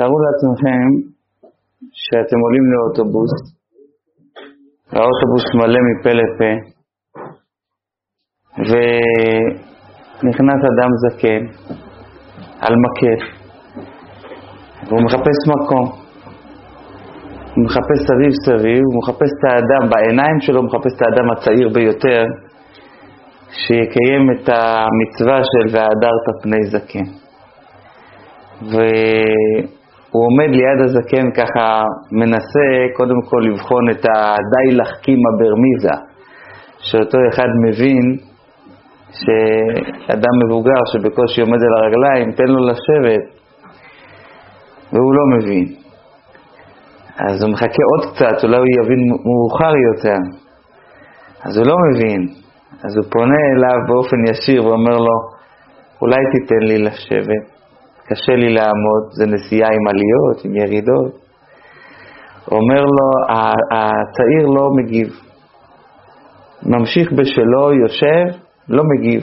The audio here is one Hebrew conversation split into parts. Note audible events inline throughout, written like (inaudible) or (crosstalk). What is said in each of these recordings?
תארו לעצמכם שאתם עולים לאוטובוס, והאוטובוס מלא מפה לפה, ונכנס אדם זקן על מקל, והוא מחפש מקום. הוא מחפש סביב סביב, הוא מחפש את האדם, בעיניים שלו הוא מחפש את האדם הצעיר ביותר, שיקיים את המצווה של והדרת פני זקן. והוא עומד ליד הזקן ככה, מנסה קודם כל לבחון את הדי לחכימה ברמיזה, שאותו אחד מבין שאדם מבוגר שבקושי עומד על הרגליים, תן לו לשבת, והוא לא מבין. אז הוא מחכה עוד קצת, אולי הוא יבין מאוחר יותר. אז הוא לא מבין. אז הוא פונה אליו באופן ישיר ואומר לו, אולי תיתן לי לשבת, קשה לי לעמוד, זה נסיעה עם עליות, עם ירידות. אומר לו, הצעיר לא מגיב. ממשיך בשלו, יושב, לא מגיב.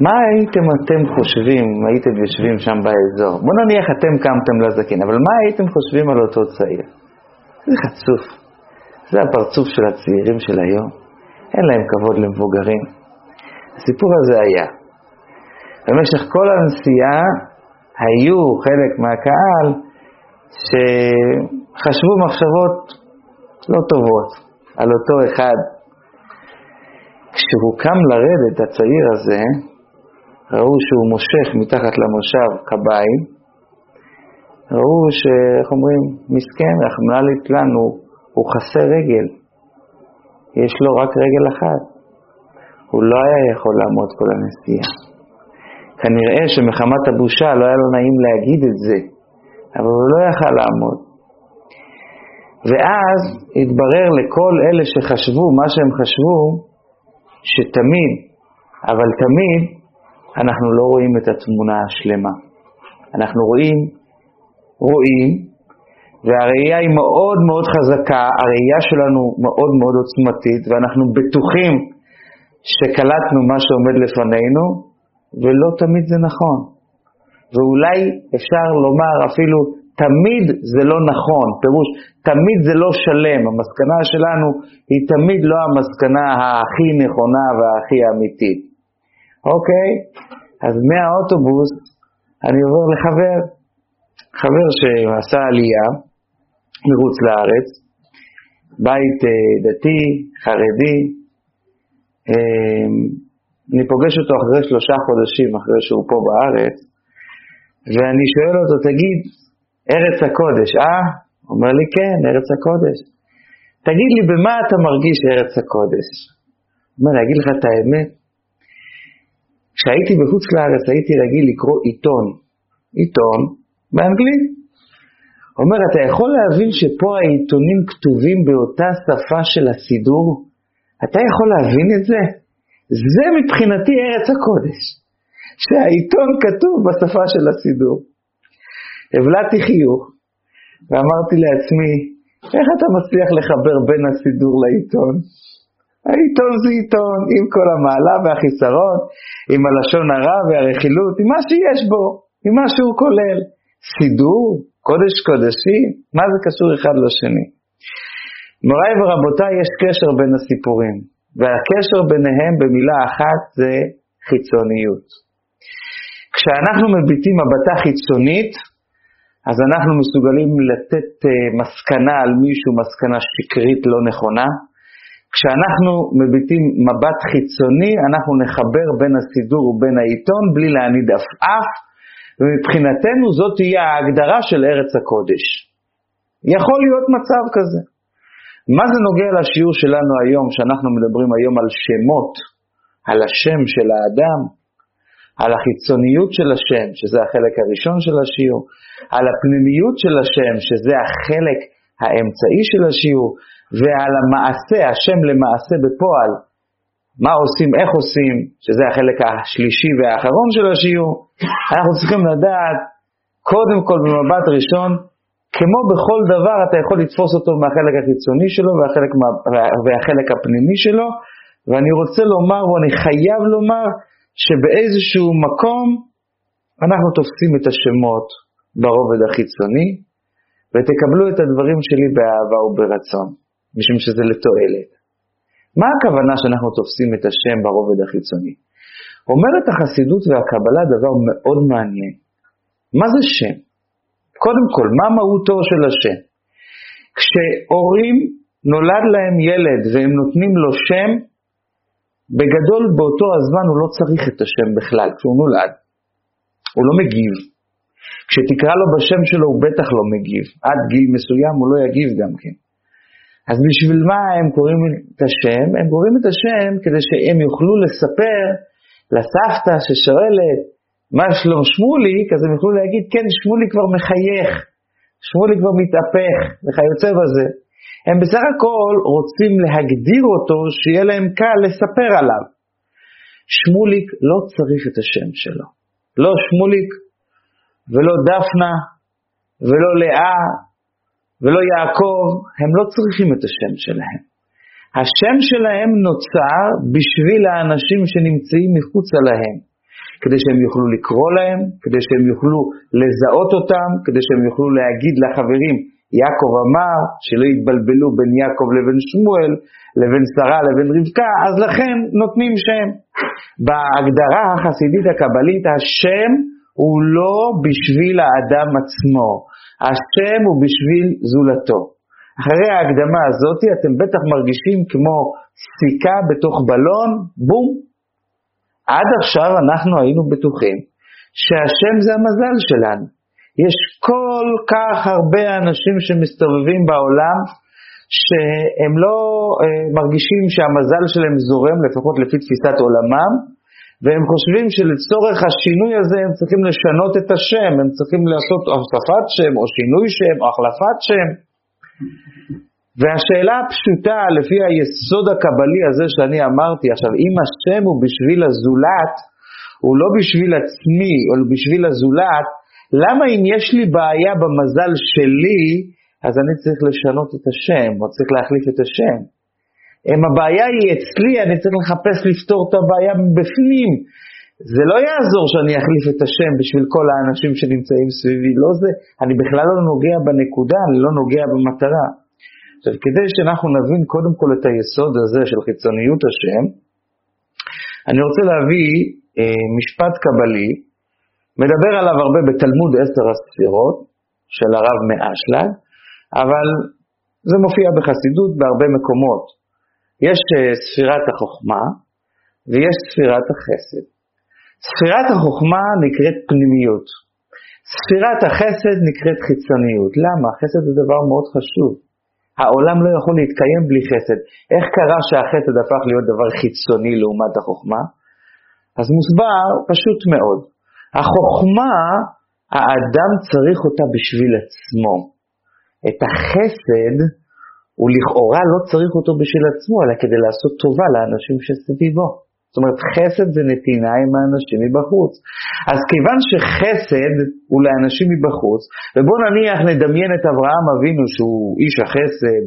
מה הייתם אתם חושבים הייתם יושבים שם באזור? בואו נניח אתם קמתם לזקן, אבל מה הייתם חושבים על אותו צעיר? זה חצוף. זה הפרצוף של הצעירים של היום. אין להם כבוד למבוגרים. הסיפור הזה היה. במשך כל הנסיעה היו חלק מהקהל שחשבו מחשבות לא טובות על אותו אחד. כשהוא קם לרדת, הצעיר הזה, ראו שהוא מושך מתחת למושב קביים, ראו שאיך אומרים, מסכן, רחמנא ליצלן, הוא, הוא חסר רגל, יש לו רק רגל אחת, הוא לא היה יכול לעמוד כל הנסיעה. כנראה שמחמת הבושה לא היה לו נעים להגיד את זה, אבל הוא לא יכל לעמוד. ואז התברר לכל אלה שחשבו מה שהם חשבו, שתמיד, אבל תמיד, אנחנו לא רואים את התמונה השלמה. אנחנו רואים, רואים, והראייה היא מאוד מאוד חזקה, הראייה שלנו מאוד מאוד עוצמתית, ואנחנו בטוחים שקלטנו מה שעומד לפנינו, ולא תמיד זה נכון. ואולי אפשר לומר אפילו, תמיד זה לא נכון, פירוש, תמיד זה לא שלם, המסקנה שלנו היא תמיד לא המסקנה הכי נכונה והכי אמיתית. אוקיי? אז מהאוטובוס אני עובר לחבר, חבר שעשה עלייה מחוץ לארץ, בית דתי, חרדי, אני פוגש אותו אחרי שלושה חודשים, אחרי שהוא פה בארץ, ואני שואל אותו, תגיד, ארץ הקודש, אה? אומר לי, כן, ארץ הקודש. תגיד לי, במה אתה מרגיש ארץ הקודש? אומר, להגיד לך את האמת, כשהייתי בחוץ לארץ הייתי רגיל לקרוא עיתון, עיתון באנגלית. אומר, אתה יכול להבין שפה העיתונים כתובים באותה שפה של הסידור? אתה יכול להבין את זה? זה מבחינתי ארץ הקודש, שהעיתון כתוב בשפה של הסידור. הבלעתי חיוך ואמרתי לעצמי, איך אתה מצליח לחבר בין הסידור לעיתון? העיתון זה עיתון, עם כל המעלה והחיסרון, עם הלשון הרע והרכילות, עם מה שיש בו, עם מה שהוא כולל. סידור, קודש קודשים, מה זה קשור אחד לשני? מוריי ורבותיי, יש קשר בין הסיפורים, והקשר ביניהם במילה אחת זה חיצוניות. כשאנחנו מביטים מבטה חיצונית, אז אנחנו מסוגלים לתת uh, מסקנה על מישהו, מסקנה שקרית לא נכונה. כשאנחנו מביטים מבט חיצוני, אנחנו נחבר בין הסידור ובין העיתון בלי להניד עפעף, ומבחינתנו זאת תהיה ההגדרה של ארץ הקודש. יכול להיות מצב כזה. מה זה נוגע לשיעור שלנו היום, שאנחנו מדברים היום על שמות, על השם של האדם, על החיצוניות של השם, שזה החלק הראשון של השיעור, על הפנימיות של השם, שזה החלק האמצעי של השיעור, ועל המעשה, השם למעשה בפועל, מה עושים, איך עושים, שזה החלק השלישי והאחרון של השיעור, אנחנו צריכים לדעת, קודם כל במבט ראשון, כמו בכל דבר אתה יכול לתפוס אותו מהחלק החיצוני שלו והחלק, והחלק הפנימי שלו, ואני רוצה לומר, ואני חייב לומר, שבאיזשהו מקום אנחנו תופסים את השמות ברובד החיצוני, ותקבלו את הדברים שלי באהבה וברצון, משום שזה לתועלת. מה הכוונה שאנחנו תופסים את השם ברובד החיצוני? אומרת החסידות והקבלה דבר מאוד מעניין. מה זה שם? קודם כל, מה מהותו של השם? כשהורים נולד להם ילד והם נותנים לו שם, בגדול באותו הזמן הוא לא צריך את השם בכלל, כשהוא נולד. הוא לא מגיב. כשתקרא לו בשם שלו הוא בטח לא מגיב. עד גיל מסוים הוא לא יגיב גם כן. אז בשביל מה הם קוראים את השם? הם קוראים את השם כדי שהם יוכלו לספר לסבתא ששואלת מה שלום שמוליק, אז הם יוכלו להגיד, כן, שמוליק כבר מחייך, שמוליק כבר מתהפך, וכיוצא בזה. הם בסך הכל רוצים להגדיר אותו, שיהיה להם קל לספר עליו. שמוליק לא צריך את השם שלו. לא שמוליק, ולא דפנה, ולא לאה, ולא יעקב, הם לא צריכים את השם שלהם. השם שלהם נוצר בשביל האנשים שנמצאים מחוצה להם, כדי שהם יוכלו לקרוא להם, כדי שהם יוכלו לזהות אותם, כדי שהם יוכלו להגיד לחברים, יעקב אמר שלא יתבלבלו בין יעקב לבין שמואל, לבין שרה לבין רבקה, אז לכן נותנים שם. בהגדרה החסידית הקבלית, השם הוא לא בשביל האדם עצמו, השם הוא בשביל זולתו. אחרי ההקדמה הזאת אתם בטח מרגישים כמו סיכה בתוך בלון, בום. עד עכשיו אנחנו היינו בטוחים שהשם זה המזל שלנו. יש כל כך הרבה אנשים שמסתובבים בעולם שהם לא אה, מרגישים שהמזל שלהם זורם, לפחות לפי תפיסת עולמם, והם חושבים שלצורך השינוי הזה הם צריכים לשנות את השם, הם צריכים לעשות הוספת שם, או שינוי שם, או החלפת שם. והשאלה הפשוטה, לפי היסוד הקבלי הזה שאני אמרתי, עכשיו, אם השם הוא בשביל הזולת, הוא לא בשביל עצמי, או בשביל הזולת, למה אם יש לי בעיה במזל שלי, אז אני צריך לשנות את השם, או צריך להחליף את השם? אם הבעיה היא אצלי, אני צריך לחפש לפתור את הבעיה מבפנים. זה לא יעזור שאני אחליף את השם בשביל כל האנשים שנמצאים סביבי, לא זה, אני בכלל לא נוגע בנקודה, אני לא נוגע במטרה. עכשיו, כדי שאנחנו נבין קודם כל את היסוד הזה של חיצוניות השם, אני רוצה להביא אה, משפט קבלי, מדבר עליו הרבה בתלמוד עשר הספירות של הרב מאשלג, אבל זה מופיע בחסידות בהרבה מקומות. יש אה, ספירת החוכמה ויש ספירת החסד. ספירת החוכמה נקראת פנימיות. ספירת החסד נקראת חיצוניות. למה? חסד זה דבר מאוד חשוב. העולם לא יכול להתקיים בלי חסד. איך קרה שהחסד הפך להיות דבר חיצוני לעומת החוכמה? אז מוסבר פשוט מאוד. החוכמה, האדם צריך אותה בשביל עצמו. את החסד, הוא לכאורה לא צריך אותו בשביל עצמו, אלא כדי לעשות טובה לאנשים שסביבו. זאת אומרת, חסד זה נתינה עם האנשים מבחוץ. אז כיוון שחסד הוא לאנשים מבחוץ, ובואו נניח נדמיין את אברהם אבינו שהוא איש החסד,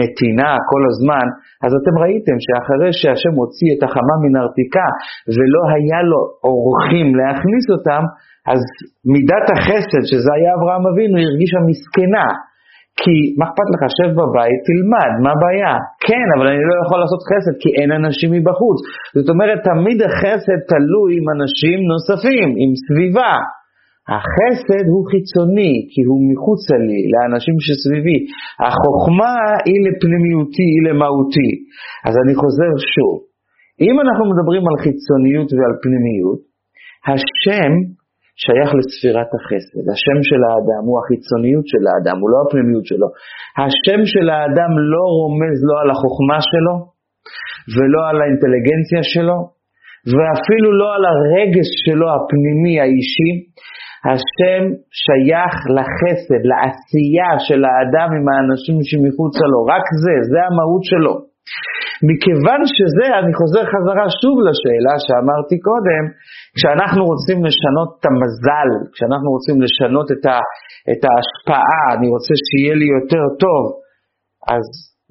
נתינה כל הזמן, אז אתם ראיתם שאחרי שהשם הוציא את החמה מן הרתיקה ולא היה לו אורחים להכניס אותם, אז מידת החסד, שזה היה אברהם אבינו, הרגישה מסכנה. כי מה אכפת לך, שב בבית, תלמד, מה הבעיה? כן, אבל אני לא יכול לעשות חסד כי אין אנשים מבחוץ. זאת אומרת, תמיד החסד תלוי עם אנשים נוספים, עם סביבה. החסד הוא חיצוני, כי הוא מחוצה לי, לאנשים שסביבי. החוכמה היא לפנימיותי, היא למהותי. אז אני חוזר שוב. אם אנחנו מדברים על חיצוניות ועל פנימיות, השם שייך לספירת החסד. השם של האדם הוא החיצוניות של האדם, הוא לא הפנימיות שלו. השם של האדם לא רומז לא על החוכמה שלו, ולא על האינטליגנציה שלו, ואפילו לא על הרגש שלו הפנימי האישי. השם שייך לחסד, לעשייה של האדם עם האנשים שמחוצה לו, רק זה, זה המהות שלו. מכיוון שזה, אני חוזר חזרה שוב לשאלה שאמרתי קודם, כשאנחנו רוצים לשנות את המזל, כשאנחנו רוצים לשנות את, ה, את ההשפעה, אני רוצה שיהיה לי יותר טוב, אז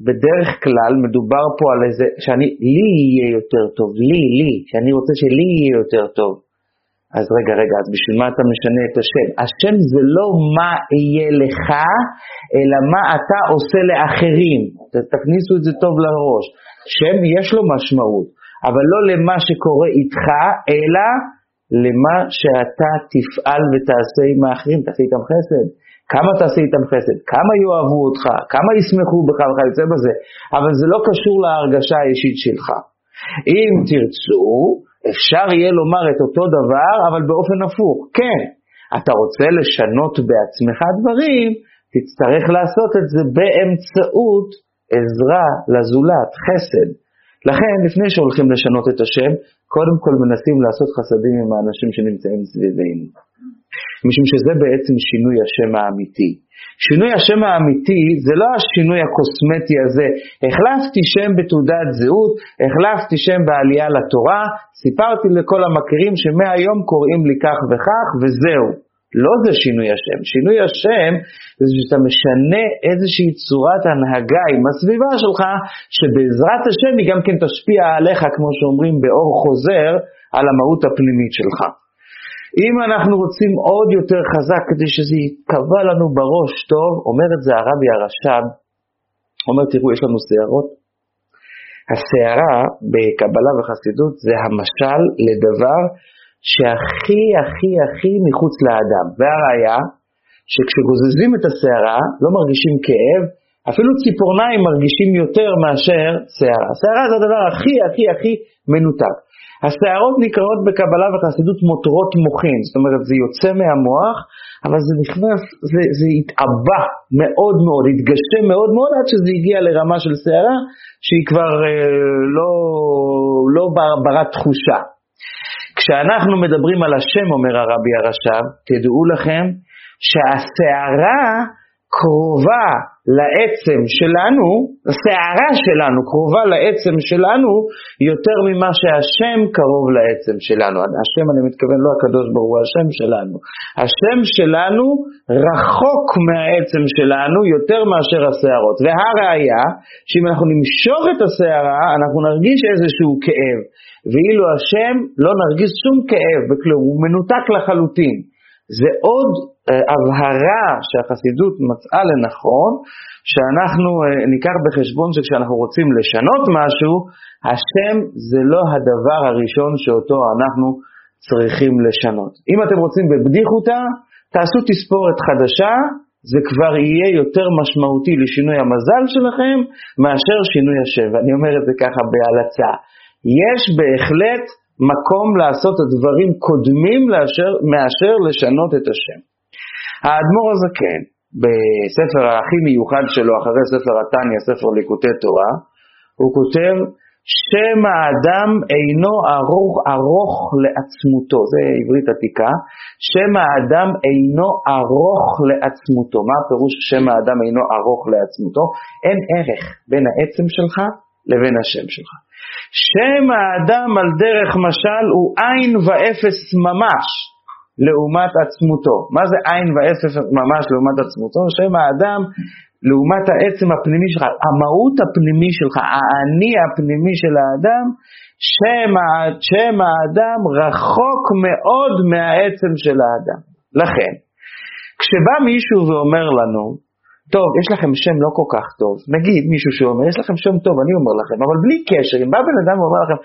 בדרך כלל מדובר פה על איזה, שאני, לי יהיה יותר טוב, לי, לי, שאני רוצה שלי יהיה יותר טוב. אז רגע, רגע, אז בשביל מה אתה משנה את השם? השם זה לא מה יהיה לך, אלא מה אתה עושה לאחרים. תכניסו את זה טוב לראש. שם יש לו משמעות, אבל לא למה שקורה איתך, אלא למה שאתה תפעל ותעשה עם האחרים, תעשה איתם חסד. כמה תעשה איתם חסד, כמה יאהבו אותך, כמה ישמחו בך וכיוצא בזה, אבל זה לא קשור להרגשה האישית שלך. אם תרצו, אפשר יהיה לומר את אותו דבר, אבל באופן הפוך. כן, אתה רוצה לשנות בעצמך דברים, תצטרך לעשות את זה באמצעות עזרה לזולת, חסד. לכן, לפני שהולכים לשנות את השם, קודם כל מנסים לעשות חסדים עם האנשים שנמצאים סביבנו. משום שזה בעצם שינוי השם האמיתי. שינוי השם האמיתי זה לא השינוי הקוסמטי הזה, החלפתי שם בתעודת זהות, החלפתי שם בעלייה לתורה, סיפרתי לכל המכירים שמהיום קוראים לי כך וכך וזהו. לא זה שינוי השם. שינוי השם זה שאתה משנה איזושהי צורת הנהגה עם הסביבה שלך, שבעזרת השם היא גם כן תשפיע עליך, כמו שאומרים, באור חוזר, על המהות הפנימית שלך. אם אנחנו רוצים עוד יותר חזק כדי שזה ייקבע לנו בראש טוב, אומר את זה הרבי הרש"ב, אומר תראו יש לנו שערות, השערה בקבלה וחסידות זה המשל לדבר שהכי הכי הכי מחוץ לאדם, והראיה שכשגוזזים את השערה לא מרגישים כאב, אפילו ציפורניים מרגישים יותר מאשר שערה. שערה זה הדבר הכי הכי הכי מנותק. השערות נקראות בקבלה וחסידות מותרות מוחין, זאת אומרת זה יוצא מהמוח, אבל זה נכנס, זה, זה התעבה מאוד מאוד, התגשם מאוד מאוד עד שזה הגיע לרמה של שערה שהיא כבר אה, לא, לא ברת תחושה. כשאנחנו מדברים על השם, אומר הרבי הרש"ב, תדעו לכם שהשערה קרובה לעצם שלנו, השערה שלנו קרובה לעצם שלנו יותר ממה שהשם קרוב לעצם שלנו. השם, אני מתכוון, לא הקדוש ברוך הוא, השם שלנו. השם שלנו רחוק מהעצם שלנו יותר מאשר השערות. והראיה, שאם אנחנו נמשוך את השערה, אנחנו נרגיש איזשהו כאב. ואילו השם לא נרגיש שום כאב בכלום, הוא מנותק לחלוטין. זה עוד הבהרה שהחסידות מצאה לנכון, שאנחנו אה, ניקח בחשבון שכשאנחנו רוצים לשנות משהו, השם זה לא הדבר הראשון שאותו אנחנו צריכים לשנות. אם אתם רוצים בבדיחותא, תעשו תספורת חדשה, זה כבר יהיה יותר משמעותי לשינוי המזל שלכם מאשר שינוי השם. ואני אומר את זה ככה בהלצה. יש בהחלט מקום לעשות דברים קודמים לאשר, מאשר לשנות את השם. האדמו"ר הזקן, כן, בספר הכי מיוחד שלו, אחרי ספר התניא, ספר ליקוטי תורה, הוא כותב, שם האדם אינו ארוך, ארוך לעצמותו, זה עברית עתיקה, שם האדם אינו ארוך לעצמותו. מה הפירוש שם האדם אינו ארוך לעצמותו? אין ערך בין העצם שלך לבין השם שלך. שם האדם על דרך משל הוא עין ואפס ממש לעומת עצמותו. מה זה עין ואפס ממש לעומת עצמותו? שם האדם לעומת העצם הפנימי שלך, המהות הפנימי שלך, האני הפנימי של האדם, שם, שם האדם רחוק מאוד מהעצם של האדם. לכן, כשבא מישהו ואומר לנו, טוב, יש לכם שם לא כל כך טוב. נגיד מישהו שאומר, יש לכם שם טוב, אני אומר לכם, אבל בלי קשר, אם בא בן אדם ואומר לכם,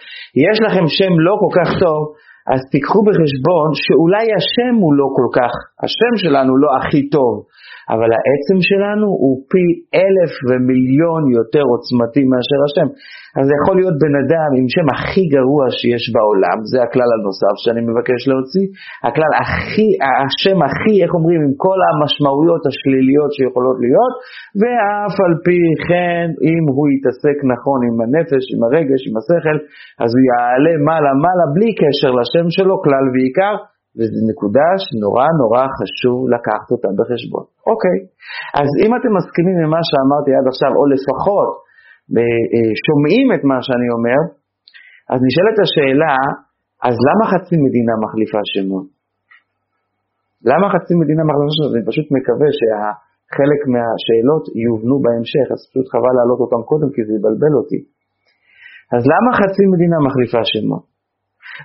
יש לכם שם לא כל כך טוב, אז תיקחו בחשבון שאולי השם הוא לא כל כך, השם שלנו לא הכי טוב, אבל העצם שלנו הוא פי אלף ומיליון יותר עוצמתי מאשר השם. אז זה יכול להיות בן אדם עם שם הכי גרוע שיש בעולם, זה הכלל הנוסף שאני מבקש להוציא, הכלל הכי, השם הכי, איך אומרים, עם כל המשמעויות השליליות שיכולות להיות, ואף על פי כן, אם הוא יתעסק נכון עם הנפש, עם הרגש, עם השכל, אז הוא יעלה מעלה מעלה בלי קשר לשם שלו, כלל ועיקר, וזו נקודה שנורא נורא חשוב לקחת אותה בחשבון. אוקיי, אז אם אתם מסכימים עם מה שאמרתי עד עכשיו, או לפחות אה, שומעים את מה שאני אומר, אז נשאלת השאלה, אז למה חצי מדינה מחליפה שמות? למה חצי מדינה מחליפה שמות? אני פשוט מקווה שחלק מהשאלות יובנו בהמשך, אז פשוט חבל להעלות אותם קודם כי זה יבלבל אותי. אז למה חצי מדינה מחליפה שמות?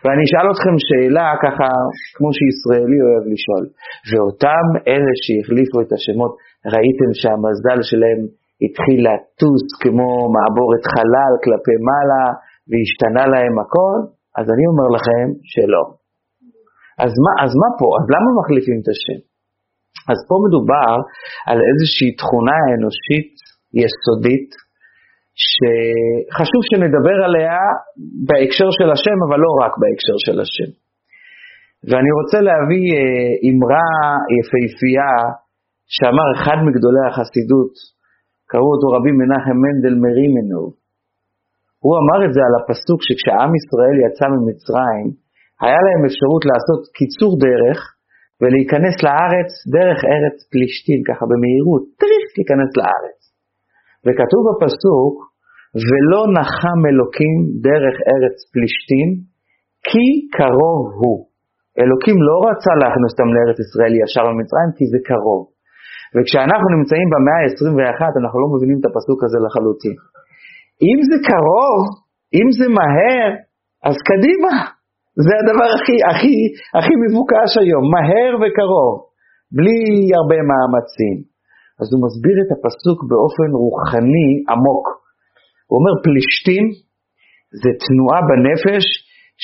ואני אשאל אתכם שאלה ככה, כמו שישראלי אוהב לשאול. ואותם אלה שהחליפו את השמות, ראיתם שהמזל שלהם התחיל לטוס כמו מעבורת חלל כלפי מעלה, והשתנה להם הכל? אז אני אומר לכם שלא. אז מה, אז מה פה? אז למה מחליפים את השם? אז פה מדובר על איזושהי תכונה אנושית יסודית, שחשוב שנדבר עליה בהקשר של השם, אבל לא רק בהקשר של השם. ואני רוצה להביא אה, אמרה יפהפייה שאמר אחד מגדולי החסידות, קראו אותו רבי מנחם מנדל מרימנו. הוא אמר את זה על הפסוק שכשעם ישראל יצא ממצרים, היה להם אפשרות לעשות קיצור דרך ולהיכנס לארץ דרך ארץ פלישתים, ככה במהירות, צריך להיכנס לארץ. וכתוב בפסוק, ולא נחם אלוקים דרך ארץ פלישתים, כי קרוב הוא. אלוקים לא רצה להכניס אותם לארץ ישראל ישר ממצרים, כי זה קרוב. וכשאנחנו נמצאים במאה ה-21, אנחנו לא מבינים את הפסוק הזה לחלוטין. אם זה קרוב, אם זה מהר, אז קדימה. זה הדבר הכי, הכי, הכי מבוקש היום, מהר וקרוב, בלי הרבה מאמצים. אז הוא מסביר את הפסוק באופן רוחני עמוק. הוא אומר, פלישתים זה תנועה בנפש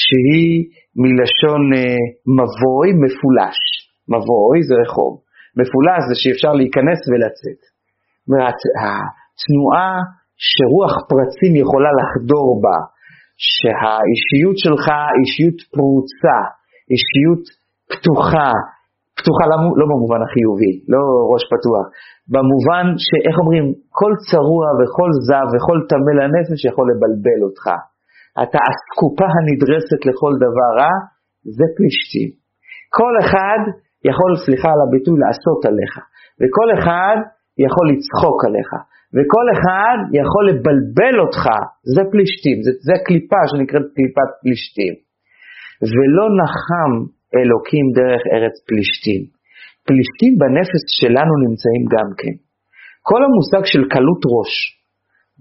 שהיא מלשון אה, מבוי מפולש. מבוי זה רחוב. מפולש זה שאפשר להיכנס ולצאת. זאת אומרת, התנועה שרוח פרצים יכולה לחדור בה, שהאישיות שלך אישיות פרוצה, אישיות פתוחה, פתוחה לא, לא במובן החיובי, לא ראש פתוח, במובן שאיך אומרים, כל צרוע וכל זב וכל טמא לנפש יכול לבלבל אותך. אתה אסקופה הנדרסת לכל דבר רע, זה פלישתים. כל אחד יכול, סליחה על הביטוי, לעשות עליך, וכל אחד יכול לצחוק עליך. וכל אחד יכול לבלבל אותך, זה פלישתים, זה, זה קליפה שנקראת קליפת פלישתים. ולא נחם אלוקים דרך ארץ פלישתים. פלישתים בנפש שלנו נמצאים גם כן. כל המושג של קלות ראש,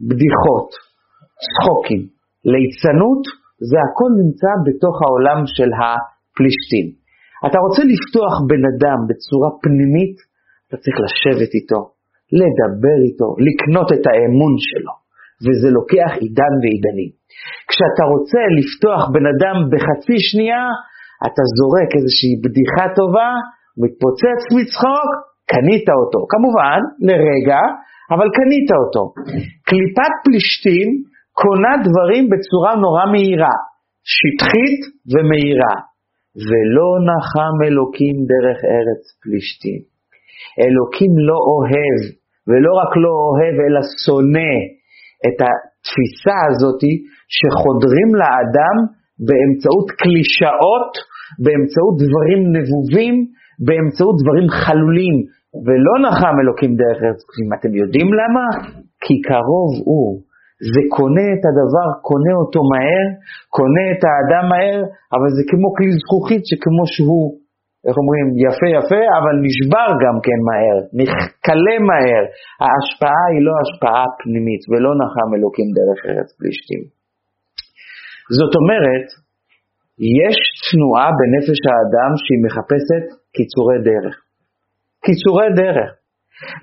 בדיחות, צחוקים, ליצנות, זה הכל נמצא בתוך העולם של הפלישתים. אתה רוצה לפתוח בן אדם בצורה פנימית, אתה צריך לשבת איתו, לדבר איתו, לקנות את האמון שלו, וזה לוקח עידן ועידנים. כשאתה רוצה לפתוח בן אדם בחצי שנייה, אתה זורק איזושהי בדיחה טובה, מתפוצץ מצחוק, קנית אותו. כמובן, לרגע, אבל קנית אותו. קליפת פלישתים קונה דברים בצורה נורא מהירה, שטחית ומהירה. ולא נחם אלוקים דרך ארץ פלישתים. אלוקים לא אוהב ולא רק לא אוהב, אלא שונא את התפיסה הזאת שחודרים לאדם באמצעות קלישאות, באמצעות דברים נבובים, באמצעות דברים חלולים, ולא נחם אלוקים דרך ארץ קודשים. אתם יודעים למה? כי קרוב הוא. זה קונה את הדבר, קונה אותו מהר, קונה את האדם מהר, אבל זה כמו כלי זכוכית שכמו שהוא איך אומרים, יפה יפה, אבל נשבר גם כן מהר, נכלה מהר. ההשפעה היא לא השפעה פנימית, ולא נחם אלוקים דרך ארץ פלישתים. זאת אומרת, יש תנועה בנפש האדם שהיא מחפשת קיצורי דרך. קיצורי דרך.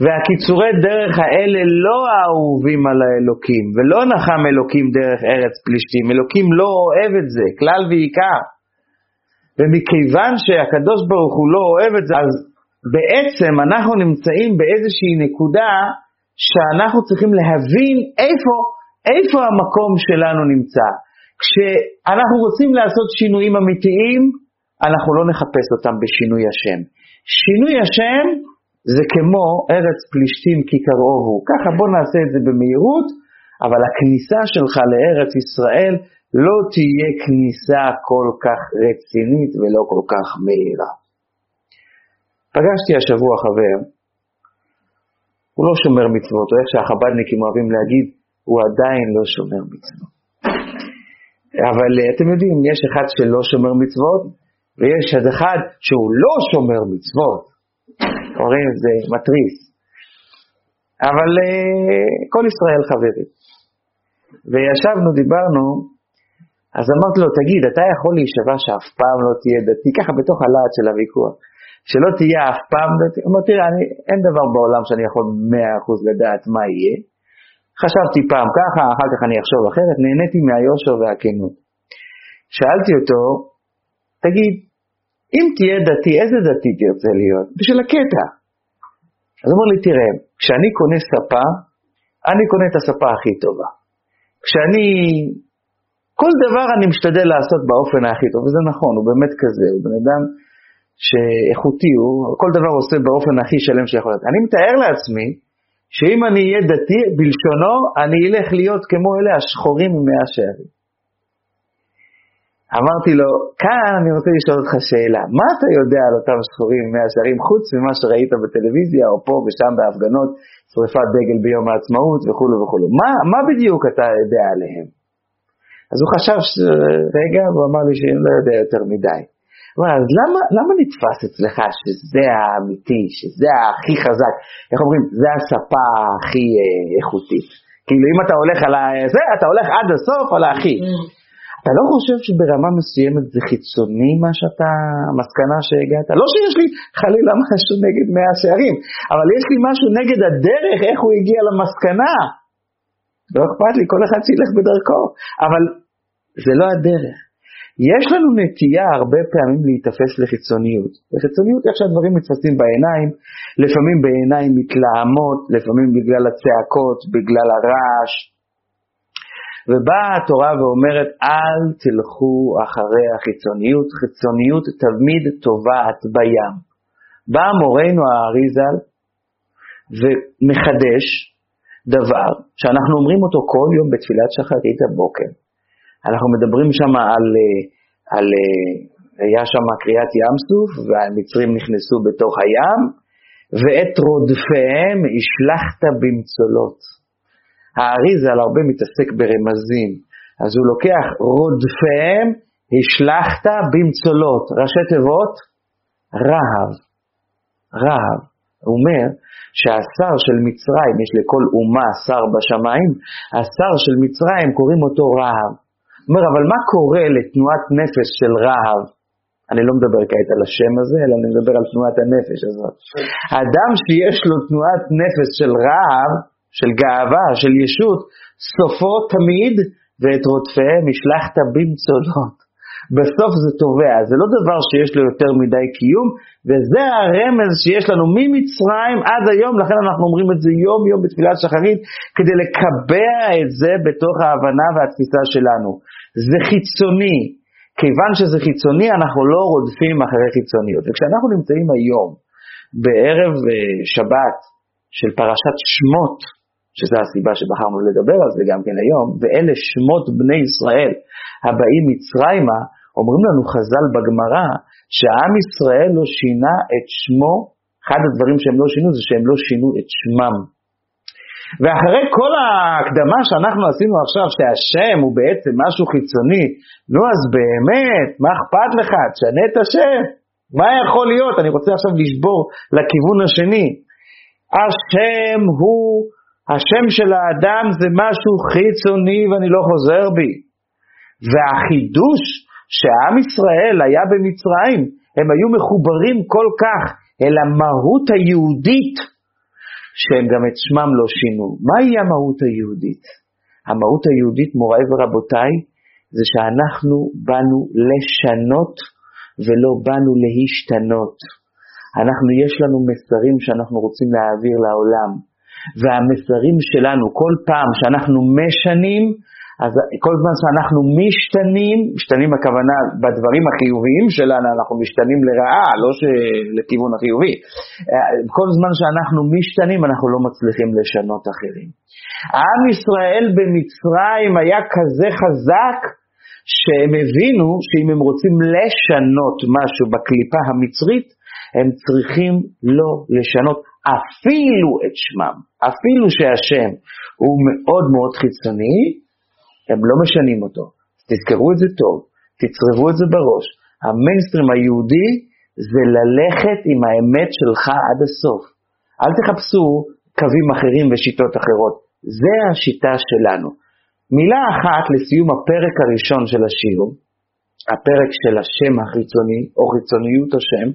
והקיצורי דרך האלה לא האהובים על האלוקים, ולא נחם אלוקים דרך ארץ פלישתים. אלוקים לא אוהב את זה, כלל ועיקר. ומכיוון שהקדוש ברוך הוא לא אוהב את זה, אז בעצם אנחנו נמצאים באיזושהי נקודה שאנחנו צריכים להבין איפה, איפה המקום שלנו נמצא. כשאנחנו רוצים לעשות שינויים אמיתיים, אנחנו לא נחפש אותם בשינוי השם. שינוי השם זה כמו ארץ פלישתים כי קרוב הוא. ככה בוא נעשה את זה במהירות, אבל הכניסה שלך לארץ ישראל לא תהיה כניסה כל כך רצינית ולא כל כך מהירה. פגשתי השבוע חבר, הוא לא שומר מצוות, או איך שהחב"דניקים אוהבים להגיד, הוא עדיין לא שומר מצוות. אבל אה, אתם יודעים, יש אחד שלא שומר מצוות, ויש אחד שהוא לא שומר מצוות. אומרים, זה מתריס. אבל uh, כל ישראל חברים. וישבנו, דיברנו, אז אמרתי לו, תגיד, אתה יכול להישבע שאף פעם לא תהיה דתי, ככה בתוך הלהט של הוויכוח, שלא תהיה אף פעם דתי? הוא אומר, תראה, אני, אין דבר בעולם שאני יכול מאה אחוז לדעת מה יהיה. חשבתי פעם ככה, אחר כך אני אחשוב אחרת, נהניתי מהיושר והכנות. שאלתי אותו, תגיד, אם תהיה דתי, איזה דתי תרצה להיות? בשביל הקטע. אז הוא אומר לי, תראה, כשאני קונה ספה, אני קונה את הספה הכי טובה. כשאני, כל דבר אני משתדל לעשות באופן הכי טוב, וזה נכון, הוא באמת כזה, הוא בן אדם שאיכותי, הוא כל דבר עושה באופן הכי שלם שיכול להיות. אני מתאר לעצמי שאם אני אהיה דתי, בלשונו, אני אלך להיות כמו אלה השחורים ממאה שערים. אמרתי לו, כאן אני רוצה לשאול אותך שאלה, מה אתה יודע על אותם שחורים ממאה שערים, חוץ ממה שראית בטלוויזיה, או פה ושם בהפגנות, שריפת דגל ביום העצמאות וכולו וכולו. מה, מה בדיוק אתה יודע עליהם? אז הוא חשב רגע, והוא אמר לי שאני לא יודע יותר מדי. אז למה, למה נתפס אצלך שזה האמיתי, שזה הכי חזק? איך אומרים? זה הספה הכי אה, איכותית. כאילו אם אתה הולך על זה, אתה הולך עד הסוף על הכי. Mm. אתה לא חושב שברמה מסוימת זה חיצוני מה שאתה, המסקנה שהגעת? לא שיש לי חלילה משהו נגד מאה שערים, אבל יש לי משהו נגד הדרך, איך הוא הגיע למסקנה. לא אכפת לי, כל אחד שילך בדרכו, אבל זה לא הדרך. יש לנו נטייה הרבה פעמים להיתפס לחיצוניות. לחיצוניות איך שהדברים נתפסים בעיניים, לפעמים בעיניים מתלהמות, לפעמים בגלל הצעקות, בגלל הרעש. ובאה התורה ואומרת, אל תלכו אחרי החיצוניות, חיצוניות תמיד טובעת בים. בא מורנו האריזל ומחדש דבר שאנחנו אומרים אותו כל יום בתפילת שחרית הבוקר. אנחנו מדברים שם על, אה, על אה, היה שם קריאת ים סוף, והמצרים נכנסו בתוך הים, ואת רודפיהם השלכת במצולות. האריזל הרבה מתעסק ברמזים, אז הוא לוקח רודפיהם השלכת במצולות, ראשי תיבות, רהב, רהב. הוא אומר שהשר של מצרים, יש לכל אומה שר בשמיים, השר של מצרים קוראים אותו רהב. אומר, אבל מה קורה לתנועת נפש של רהב? אני לא מדבר כעת על השם הזה, אלא אני מדבר על תנועת הנפש הזאת. אדם שיש לו תנועת נפש של רהב, של גאווה, של ישות, סופו תמיד, ואת רודפיהם השלכת במצולות. בסוף זה תובע, זה לא דבר שיש לו יותר מדי קיום, וזה הרמז שיש לנו ממצרים עד היום, לכן אנחנו אומרים את זה יום יום בתפילת שחרית, כדי לקבע את זה בתוך ההבנה והתפיסה שלנו. זה חיצוני, כיוון שזה חיצוני אנחנו לא רודפים אחרי חיצוניות. וכשאנחנו נמצאים היום בערב אה, שבת של פרשת שמות, שזו הסיבה שבחרנו לדבר על זה גם כן היום, ואלה שמות בני ישראל הבאים מצרימה, אומרים לנו חז"ל בגמרא, שעם ישראל לא שינה את שמו, אחד הדברים שהם לא שינו זה שהם לא שינו את שמם. ואחרי כל ההקדמה שאנחנו עשינו עכשיו, שהשם הוא בעצם משהו חיצוני, נו אז באמת, מה אכפת לך? תשנה את השם. מה יכול להיות? אני רוצה עכשיו לשבור לכיוון השני. השם הוא, השם של האדם זה משהו חיצוני ואני לא חוזר בי. והחידוש שעם ישראל היה במצרים, הם היו מחוברים כל כך אל המהות היהודית, שהם גם את שמם לא שינו. מהי המהות היהודית? המהות היהודית, מוריי ורבותיי, זה שאנחנו באנו לשנות ולא באנו להשתנות. אנחנו, יש לנו מסרים שאנחנו רוצים להעביר לעולם, והמסרים שלנו, כל פעם שאנחנו משנים, אז כל זמן שאנחנו משתנים, משתנים הכוונה בדברים החיוביים שלנו, אנחנו משתנים לרעה, לא לכיוון החיובי. כל זמן שאנחנו משתנים, אנחנו לא מצליחים לשנות אחרים. עם ישראל במצרים היה כזה חזק, שהם הבינו שאם הם רוצים לשנות משהו בקליפה המצרית, הם צריכים לא לשנות אפילו את שמם, אפילו שהשם הוא מאוד מאוד חיצוני, הם לא משנים אותו. תזכרו את זה טוב, תצרבו את זה בראש. המיינסטרים היהודי זה ללכת עם האמת שלך עד הסוף. אל תחפשו קווים אחרים ושיטות אחרות. זה השיטה שלנו. מילה אחת לסיום הפרק הראשון של השיעור, הפרק של השם החיצוני, או חיצוניות השם.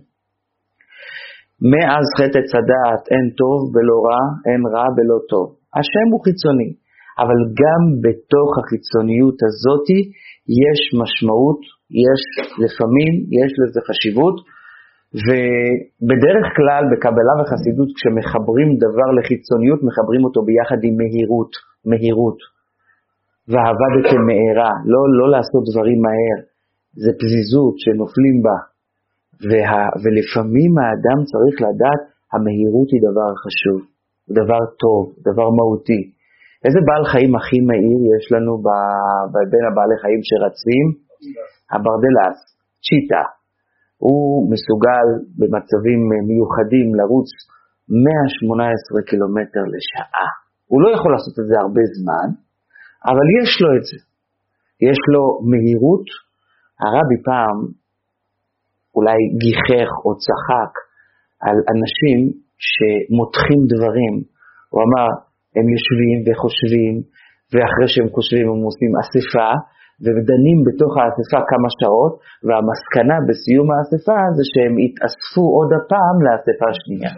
מאז חטא עץ הדעת אין טוב ולא רע, אין רע ולא טוב. השם הוא חיצוני, אבל גם בתוך החיצוניות הזאתי יש משמעות, יש לפעמים, יש לזה חשיבות, ובדרך כלל בקבלה וחסידות כשמחברים דבר לחיצוניות, מחברים אותו ביחד עם מהירות, מהירות. ועבדתם מהרה, לא, לא לעשות דברים מהר, זה פזיזות שנופלים בה. וה, ולפעמים האדם צריך לדעת, המהירות היא דבר חשוב, דבר טוב, דבר מהותי. איזה בעל חיים הכי מהיר יש לנו ב, בין הבעלי חיים שרצים? הברדלס, צ'יטה. הוא מסוגל במצבים מיוחדים לרוץ 118 קילומטר לשעה. הוא לא יכול לעשות את זה הרבה זמן, אבל יש לו את זה. יש לו מהירות. הרבי פעם אולי גיחך או צחק על אנשים שמותחים דברים. הוא אמר, הם יושבים וחושבים, ואחרי שהם חושבים הם עושים אספה, ודנים בתוך האספה כמה שעות, והמסקנה בסיום האספה זה שהם יתאספו עוד הפעם לאספה השנייה.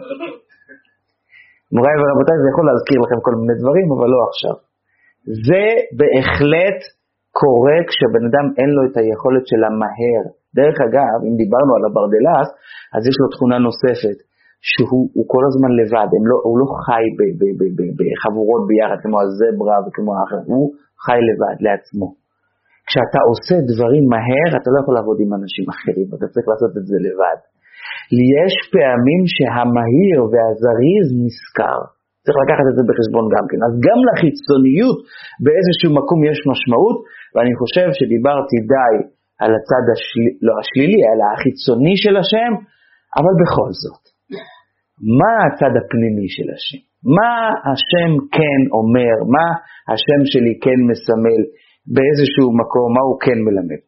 מוריי ורבותיי, זה יכול להזכיר לכם כל מיני דברים, אבל לא עכשיו. זה בהחלט קורה כשבן אדם אין לו את היכולת של המהר. דרך אגב, אם דיברנו על הברדלס, אז יש לו תכונה נוספת, שהוא כל הזמן לבד, לא, הוא לא חי בחבורות ביחד כמו הזברה וכמו האחר, הוא חי לבד, לעצמו. כשאתה עושה דברים מהר, אתה לא יכול לעבוד עם אנשים אחרים, אתה צריך לעשות את זה לבד. יש פעמים שהמהיר והזריז נזכר. צריך לקחת את זה בחשבון גם כן. אז גם לחיצוניות באיזשהו מקום יש משמעות, ואני חושב שדיברתי די על הצד השל... לא השלילי, אלא החיצוני של השם, אבל בכל זאת, מה הצד הפנימי של השם? מה השם כן אומר? מה השם שלי כן מסמל באיזשהו מקום? מה הוא כן מלמד?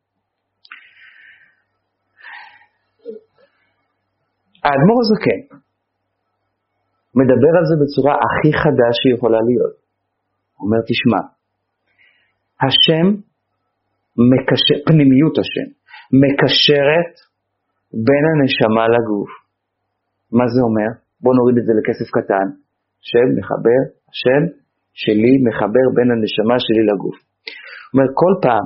האדמו"ר הזקן מדבר על זה בצורה הכי חדה שיכולה להיות. הוא אומר, תשמע, השם, מקשר, פנימיות השם, מקשרת בין הנשמה לגוף. מה זה אומר? בואו נוריד את זה לכסף קטן. השם מחבר, השם שלי מחבר בין הנשמה שלי לגוף. זאת אומרת, כל פעם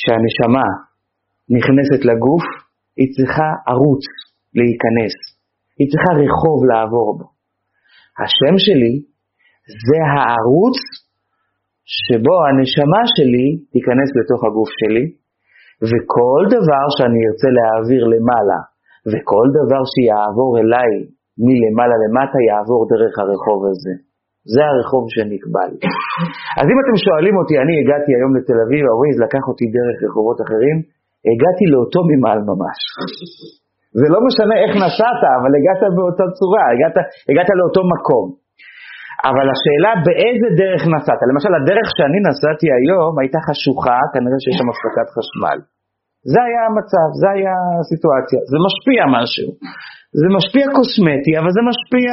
שהנשמה נכנסת לגוף, היא צריכה ערוץ להיכנס. היא צריכה רחוב לעבור בו. השם שלי זה הערוץ שבו הנשמה שלי תיכנס לתוך הגוף שלי, וכל דבר שאני ארצה להעביר למעלה, וכל דבר שיעבור אליי מלמעלה למטה, יעבור דרך הרחוב הזה. זה הרחוב שנקבע לי. אז אם אתם שואלים אותי, אני הגעתי היום לתל אביב, הווייז לקח אותי דרך רחובות אחרים, הגעתי לאותו ממעל ממש. זה לא משנה איך נסעת, אבל הגעת באותה צורה, הגעת, הגעת לאותו מקום. אבל השאלה באיזה דרך נסעת. למשל, הדרך שאני נסעתי היום הייתה חשוכה, כנראה שיש שם הפסקת חשמל. זה היה המצב, זה היה הסיטואציה. זה משפיע משהו. זה משפיע קוסמטי, אבל זה משפיע...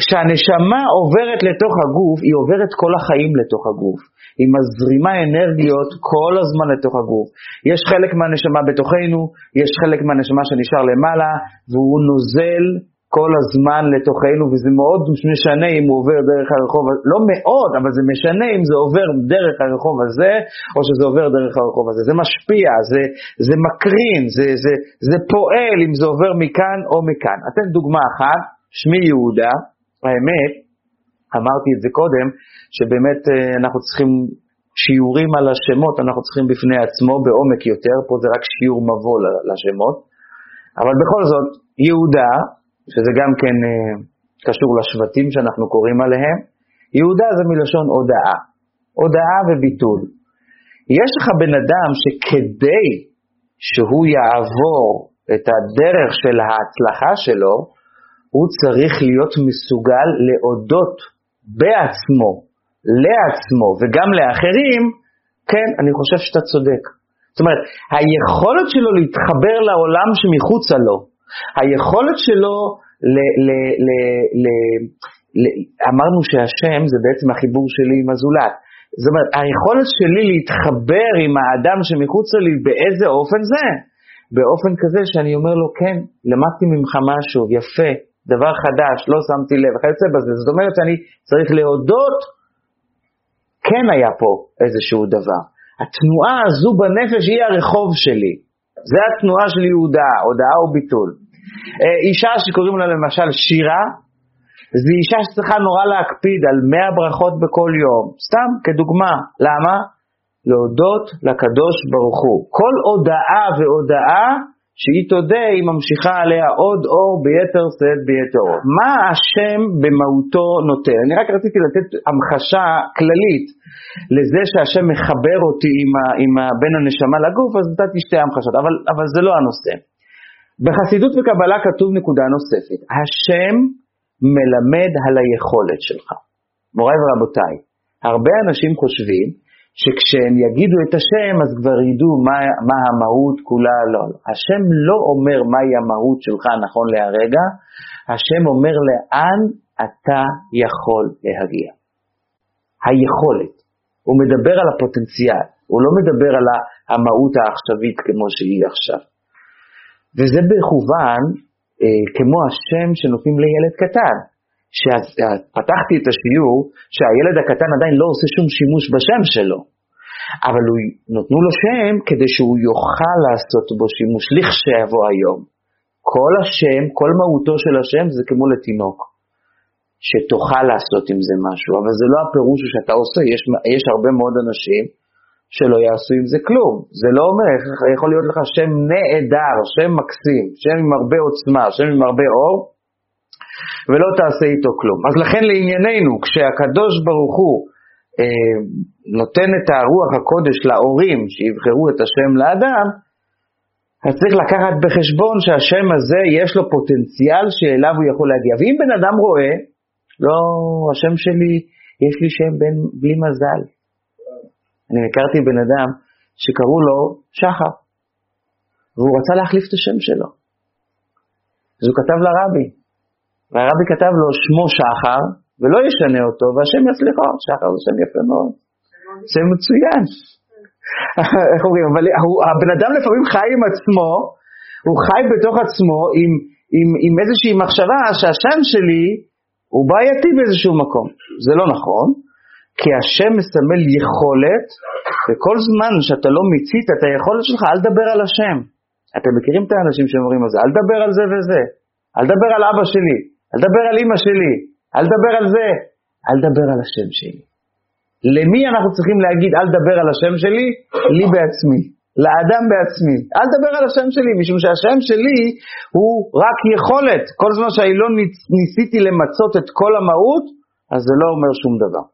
כשהנשמה עוברת לתוך הגוף, היא עוברת כל החיים לתוך הגוף. היא מזרימה אנרגיות כל הזמן לתוך הגוף. יש חלק מהנשמה בתוכנו, יש חלק מהנשמה שנשאר למעלה, והוא נוזל כל הזמן לתוכנו, וזה מאוד משנה אם הוא עובר דרך הרחוב, לא מאוד, אבל זה משנה אם זה עובר דרך הרחוב הזה, או שזה עובר דרך הרחוב הזה. זה משפיע, זה, זה מקרין, זה, זה, זה פועל אם זה עובר מכאן או מכאן. אתן דוגמה אחת, שמי יהודה, האמת, אמרתי את זה קודם, שבאמת אה, אנחנו צריכים שיעורים על השמות, אנחנו צריכים בפני עצמו בעומק יותר, פה זה רק שיעור מבוא לשמות, אבל בכל זאת, יהודה, שזה גם כן אה, קשור לשבטים שאנחנו קוראים עליהם, יהודה זה מלשון הודאה, הודאה וביטול. יש לך בן אדם שכדי שהוא יעבור את הדרך של ההצלחה שלו, הוא צריך להיות מסוגל להודות בעצמו, לעצמו וגם לאחרים, כן, אני חושב שאתה צודק. זאת אומרת, היכולת שלו להתחבר לעולם שמחוצה לו, היכולת שלו, ל, ל, ל, ל, ל, אמרנו שהשם זה בעצם החיבור שלי עם הזולת. זאת אומרת, היכולת שלי להתחבר עם האדם שמחוץ לי באיזה אופן זה? באופן כזה שאני אומר לו, כן, למדתי ממך משהו, יפה, דבר חדש, לא שמתי לב, וכיוצא בזה. זאת אומרת שאני צריך להודות, כן היה פה איזשהו דבר. התנועה הזו בנפש היא הרחוב שלי. זה התנועה של יהודה, הודעה או ביטול. אה, אישה שקוראים לה למשל שירה, זו אישה שצריכה נורא להקפיד על 100 ברכות בכל יום, סתם כדוגמה. למה? להודות לקדוש ברוך הוא. כל הודעה והודעה שהיא תודה, היא ממשיכה עליה עוד אור ביתר שאת ביתר אור. מה השם במהותו נותן? אני רק רציתי לתת המחשה כללית לזה שהשם מחבר אותי עם, ה, עם ה, בין הנשמה לגוף, אז נתתי שתי המחשות, אבל, אבל זה לא הנושא. בחסידות וקבלה כתוב נקודה נוספת, השם מלמד על היכולת שלך. מוריי ורבותיי, הרבה אנשים חושבים שכשהם יגידו את השם אז כבר ידעו מה, מה המהות כולה, לא, לא. השם לא אומר מהי המהות שלך נכון להרגע, השם אומר לאן אתה יכול להגיע. היכולת. הוא מדבר על הפוטנציאל, הוא לא מדבר על המהות העכשווית כמו שהיא עכשיו. וזה בכוון אה, כמו השם שנותנים לילד קטן. שפתחתי את השיעור שהילד הקטן עדיין לא עושה שום שימוש בשם שלו, אבל הוא, נתנו לו שם כדי שהוא יוכל לעשות בו שימוש לכשיבוא היום. כל השם, כל מהותו של השם זה כמו לתינוק, שתוכל לעשות עם זה משהו, אבל זה לא הפירוש שאתה עושה, יש, יש הרבה מאוד אנשים שלא יעשו עם זה כלום. זה לא אומר, יכול להיות לך שם נהדר, שם מקסים, שם עם הרבה עוצמה, שם עם הרבה אור, ולא תעשה איתו כלום. אז לכן לענייננו, כשהקדוש ברוך הוא אה, נותן את הרוח הקודש להורים שיבחרו את השם לאדם, אז צריך לקחת בחשבון שהשם הזה יש לו פוטנציאל שאליו הוא יכול להגיע. ואם בן אדם רואה, לא, השם שלי, יש לי שם בן, בלי מזל. אני הכרתי בן אדם שקראו לו שחר, והוא רצה להחליף את השם שלו. אז הוא כתב לרבי, והרבי כתב לו שמו שחר, ולא ישנה אותו, והשם יצליחו, שחר זה שם יפה מאוד, שם מצוין. (laughs) איך אומרים, אבל הבן אדם לפעמים חי עם עצמו, הוא חי בתוך עצמו עם, עם, עם איזושהי מחשבה שהשם שלי הוא בעייתי באיזשהו מקום. זה לא נכון, כי השם מסמל יכולת, וכל זמן שאתה לא מיצית את היכולת שלך, אל תדבר על השם. אתם מכירים את האנשים שאומרים על זה, אל תדבר על זה וזה, אל תדבר על אבא שלי, אל תדבר על אמא שלי, אל תדבר על זה, אל תדבר על השם שלי. למי אנחנו צריכים להגיד אל תדבר על השם שלי? לי בעצמי, לאדם בעצמי. אל תדבר על השם שלי, משום שהשם שלי הוא רק יכולת. כל זמן שאני לא ניסיתי למצות את כל המהות, אז זה לא אומר שום דבר.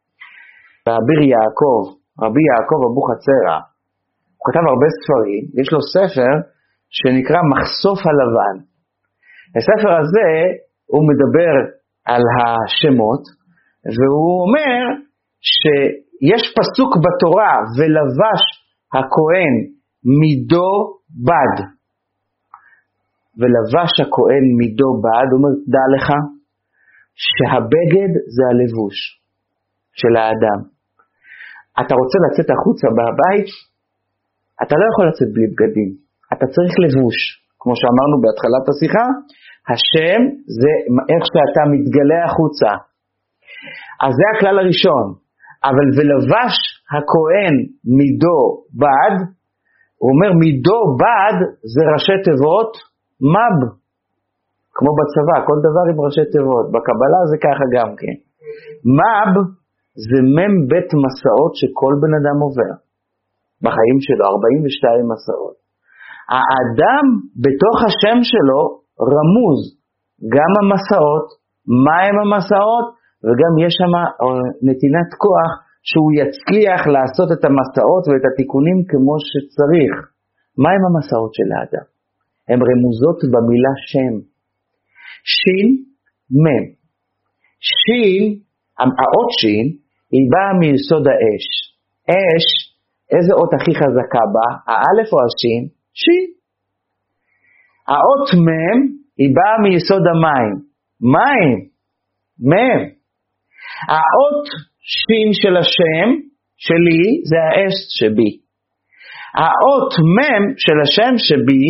באביר יעקב, רבי יעקב אבוחצירא, הוא כתב הרבה ספרים, יש לו ספר שנקרא מחשוף הלבן. הספר הזה, הוא מדבר על השמות, והוא אומר שיש פסוק בתורה, ולבש הכהן מידו בד. ולבש הכהן מידו בד, הוא אומר, דע לך שהבגד זה הלבוש של האדם. אתה רוצה לצאת החוצה מהבית, אתה לא יכול לצאת בלי בגדים, אתה צריך לבוש. כמו שאמרנו בהתחלת השיחה, השם זה איך שאתה מתגלה החוצה. אז זה הכלל הראשון. אבל ולבש הכהן מידו בד, הוא אומר מידו בד זה ראשי תיבות מב, כמו בצבא, כל דבר עם ראשי תיבות, בקבלה זה ככה גם כן. מב זה מ"ם בית מסעות שכל בן אדם עובר בחיים שלו, 42 מסעות. האדם בתוך השם שלו רמוז גם המסעות, מהם המסעות, וגם יש שם אה, נתינת כוח שהוא יצליח לעשות את המסעות ואת התיקונים כמו שצריך. מהם המסעות של האדם? הן רמוזות במילה שם. שין, מ'. שין, האות שין, היא באה מיסוד האש. אש, איזה אות הכי חזקה בה? האלף או השין? שין. האות מ' היא באה מיסוד המים. מים, מ'. האות שין של השם, שלי זה האש שבי. האות מ' של השם שבי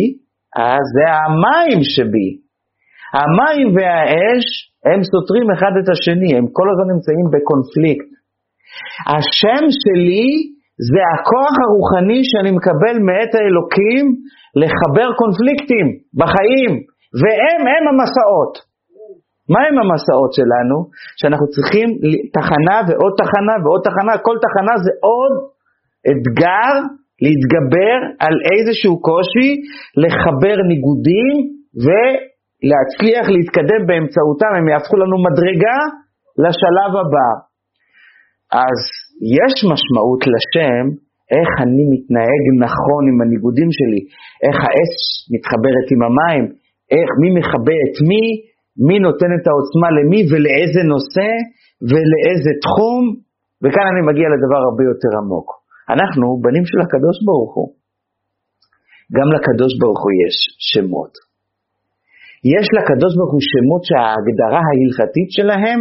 אז זה המים שבי. המים והאש הם סותרים אחד את השני, הם כל הזמן נמצאים בקונפליקט. השם שלי זה הכוח הרוחני שאני מקבל מאת האלוקים לחבר קונפליקטים בחיים, והם הם המסעות. מה הם המסעות שלנו? שאנחנו צריכים תחנה ועוד תחנה ועוד תחנה, כל תחנה זה עוד אתגר להתגבר על איזשהו קושי, לחבר ניגודים ולהצליח להתקדם באמצעותם, הם יהפכו לנו מדרגה לשלב הבא. אז יש משמעות לשם איך אני מתנהג נכון עם הניגודים שלי, איך האש מתחברת עם המים, איך, מי מכבה את מי, מי נותן את העוצמה למי ולאיזה נושא ולאיזה תחום, וכאן אני מגיע לדבר הרבה יותר עמוק. אנחנו בנים של הקדוש ברוך הוא. גם לקדוש ברוך הוא יש שמות. יש לקדוש ברוך הוא שמות שההגדרה ההלכתית שלהם,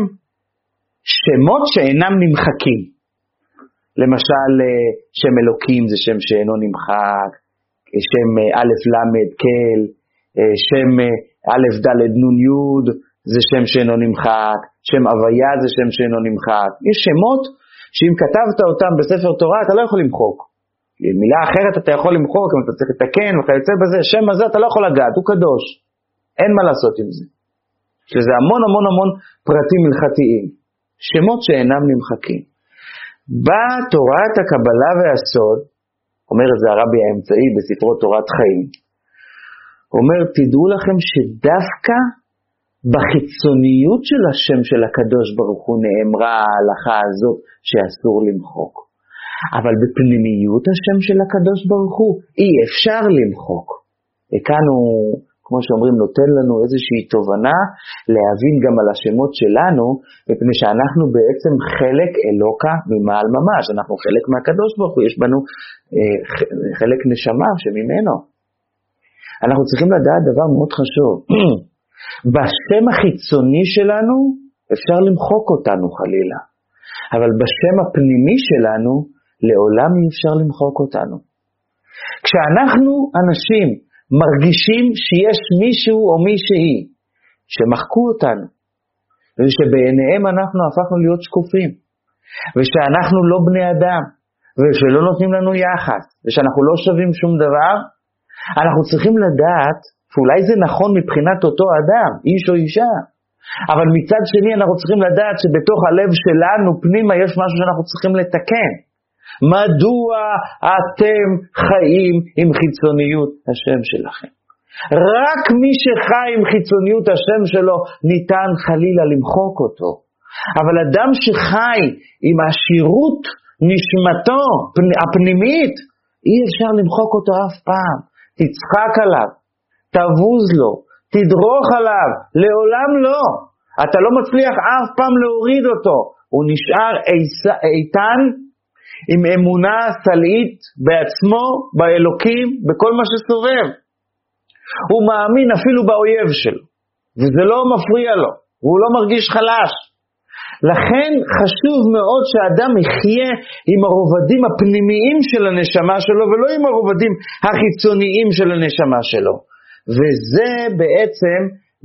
שמות שאינם נמחקים. למשל, אה, שם אלוקים זה שם שאינו נמחק, שם אה, א' ל' אה, שם א' ד' נ' י' זה שם שאינו נמחק, שם הוויה זה שם שאינו נמחק. יש שמות שאם כתבת אותם בספר תורה אתה לא יכול למחוק. מילה אחרת אתה יכול למחוק, אם אתה צריך לתקן וכיוצא בזה, שם הזה אתה לא יכול לגעת, הוא קדוש. אין מה לעשות עם זה. שזה המון המון המון פרטים הלכתיים. שמות שאינם נמחקים. בתורת הקבלה והסוד, אומר את זה הרבי האמצעי בספרו תורת חיים, אומר, תדעו לכם שדווקא בחיצוניות של השם של הקדוש ברוך הוא נאמרה ההלכה הזאת שאסור למחוק. אבל בפנימיות השם של הקדוש ברוך הוא אי אפשר למחוק. וכאן הוא, כמו שאומרים, נותן לנו איזושהי תובנה להבין גם על השמות שלנו, מפני שאנחנו בעצם חלק אלוקה ממעל ממש, אנחנו חלק מהקדוש ברוך הוא, יש בנו אה, חלק נשמה שממנו. אנחנו צריכים לדעת דבר מאוד חשוב. (clears throat) בשם החיצוני שלנו אפשר למחוק אותנו חלילה, אבל בשם הפנימי שלנו לעולם אי אפשר למחוק אותנו. כשאנחנו אנשים מרגישים שיש מישהו או מישהי שמחקו אותנו, ושבעיניהם אנחנו הפכנו להיות שקופים, ושאנחנו לא בני אדם, ושלא נותנים לנו יחס, ושאנחנו לא שווים שום דבר, אנחנו צריכים לדעת ואולי זה נכון מבחינת אותו אדם, איש או אישה, אבל מצד שני אנחנו צריכים לדעת שבתוך הלב שלנו פנימה יש משהו שאנחנו צריכים לתקן. מדוע אתם חיים עם חיצוניות השם שלכם? רק מי שחי עם חיצוניות השם שלו ניתן חלילה למחוק אותו. אבל אדם שחי עם עשירות נשמתו הפנימית, אי אפשר למחוק אותו אף פעם. תצחק עליו, תבוז לו, תדרוך עליו, לעולם לא. אתה לא מצליח אף פעם להוריד אותו, הוא נשאר איתן עם אמונה סלעית בעצמו, באלוקים, בכל מה שסובב. הוא מאמין אפילו באויב שלו, וזה לא מפריע לו, והוא לא מרגיש חלש. לכן חשוב מאוד שאדם יחיה עם הרובדים הפנימיים של הנשמה שלו, ולא עם הרובדים החיצוניים של הנשמה שלו. וזה בעצם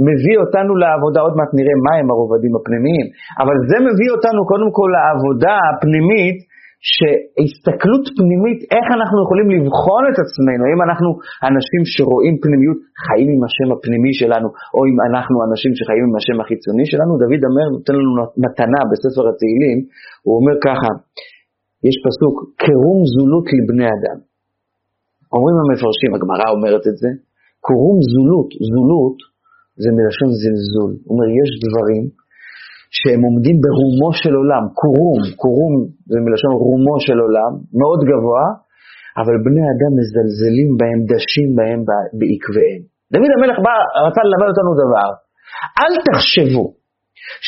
מביא אותנו לעבודה, עוד מעט נראה מהם הרובדים הפנימיים, אבל זה מביא אותנו קודם כל לעבודה הפנימית, שהסתכלות פנימית, איך אנחנו יכולים לבחון את עצמנו, האם אנחנו אנשים שרואים פנימיות, חיים עם השם הפנימי שלנו, או אם אנחנו אנשים שחיים עם השם החיצוני שלנו, דוד אומר, נותן לנו מתנה בספר התהילים, הוא אומר ככה, יש פסוק, קרום זולות לבני אדם. אומרים המפרשים, הגמרא אומרת את זה, קורום זולות, זולות זה מלשון זלזול. הוא אומר, יש דברים שהם עומדים ברומו של עולם, קורום, קורום זה מלשון רומו של עולם, מאוד גבוה, אבל בני אדם מזלזלים בהם, דשים בהם בעקביהם. דוד המלך בא, רצה ללמד אותנו דבר, אל תחשבו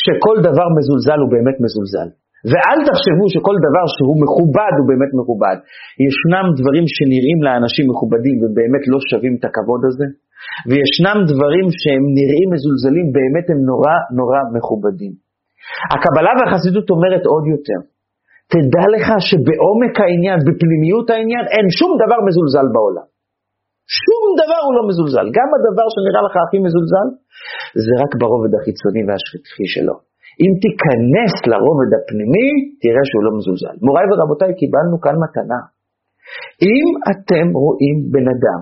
שכל דבר מזולזל הוא באמת מזולזל. ואל תחשבו שכל דבר שהוא מכובד הוא באמת מכובד. ישנם דברים שנראים לאנשים מכובדים ובאמת לא שווים את הכבוד הזה, וישנם דברים שהם נראים מזולזלים, באמת הם נורא נורא מכובדים. הקבלה והחסידות אומרת עוד יותר, תדע לך שבעומק העניין, בפנימיות העניין, אין שום דבר מזולזל בעולם. שום דבר הוא לא מזולזל. גם הדבר שנראה לך הכי מזולזל, זה רק ברובד החיצוני והשטחי שלו. אם תיכנס לרובד הפנימי, תראה שהוא לא מזולזל. מוריי ורבותיי, קיבלנו כאן מתנה. אם אתם רואים בן אדם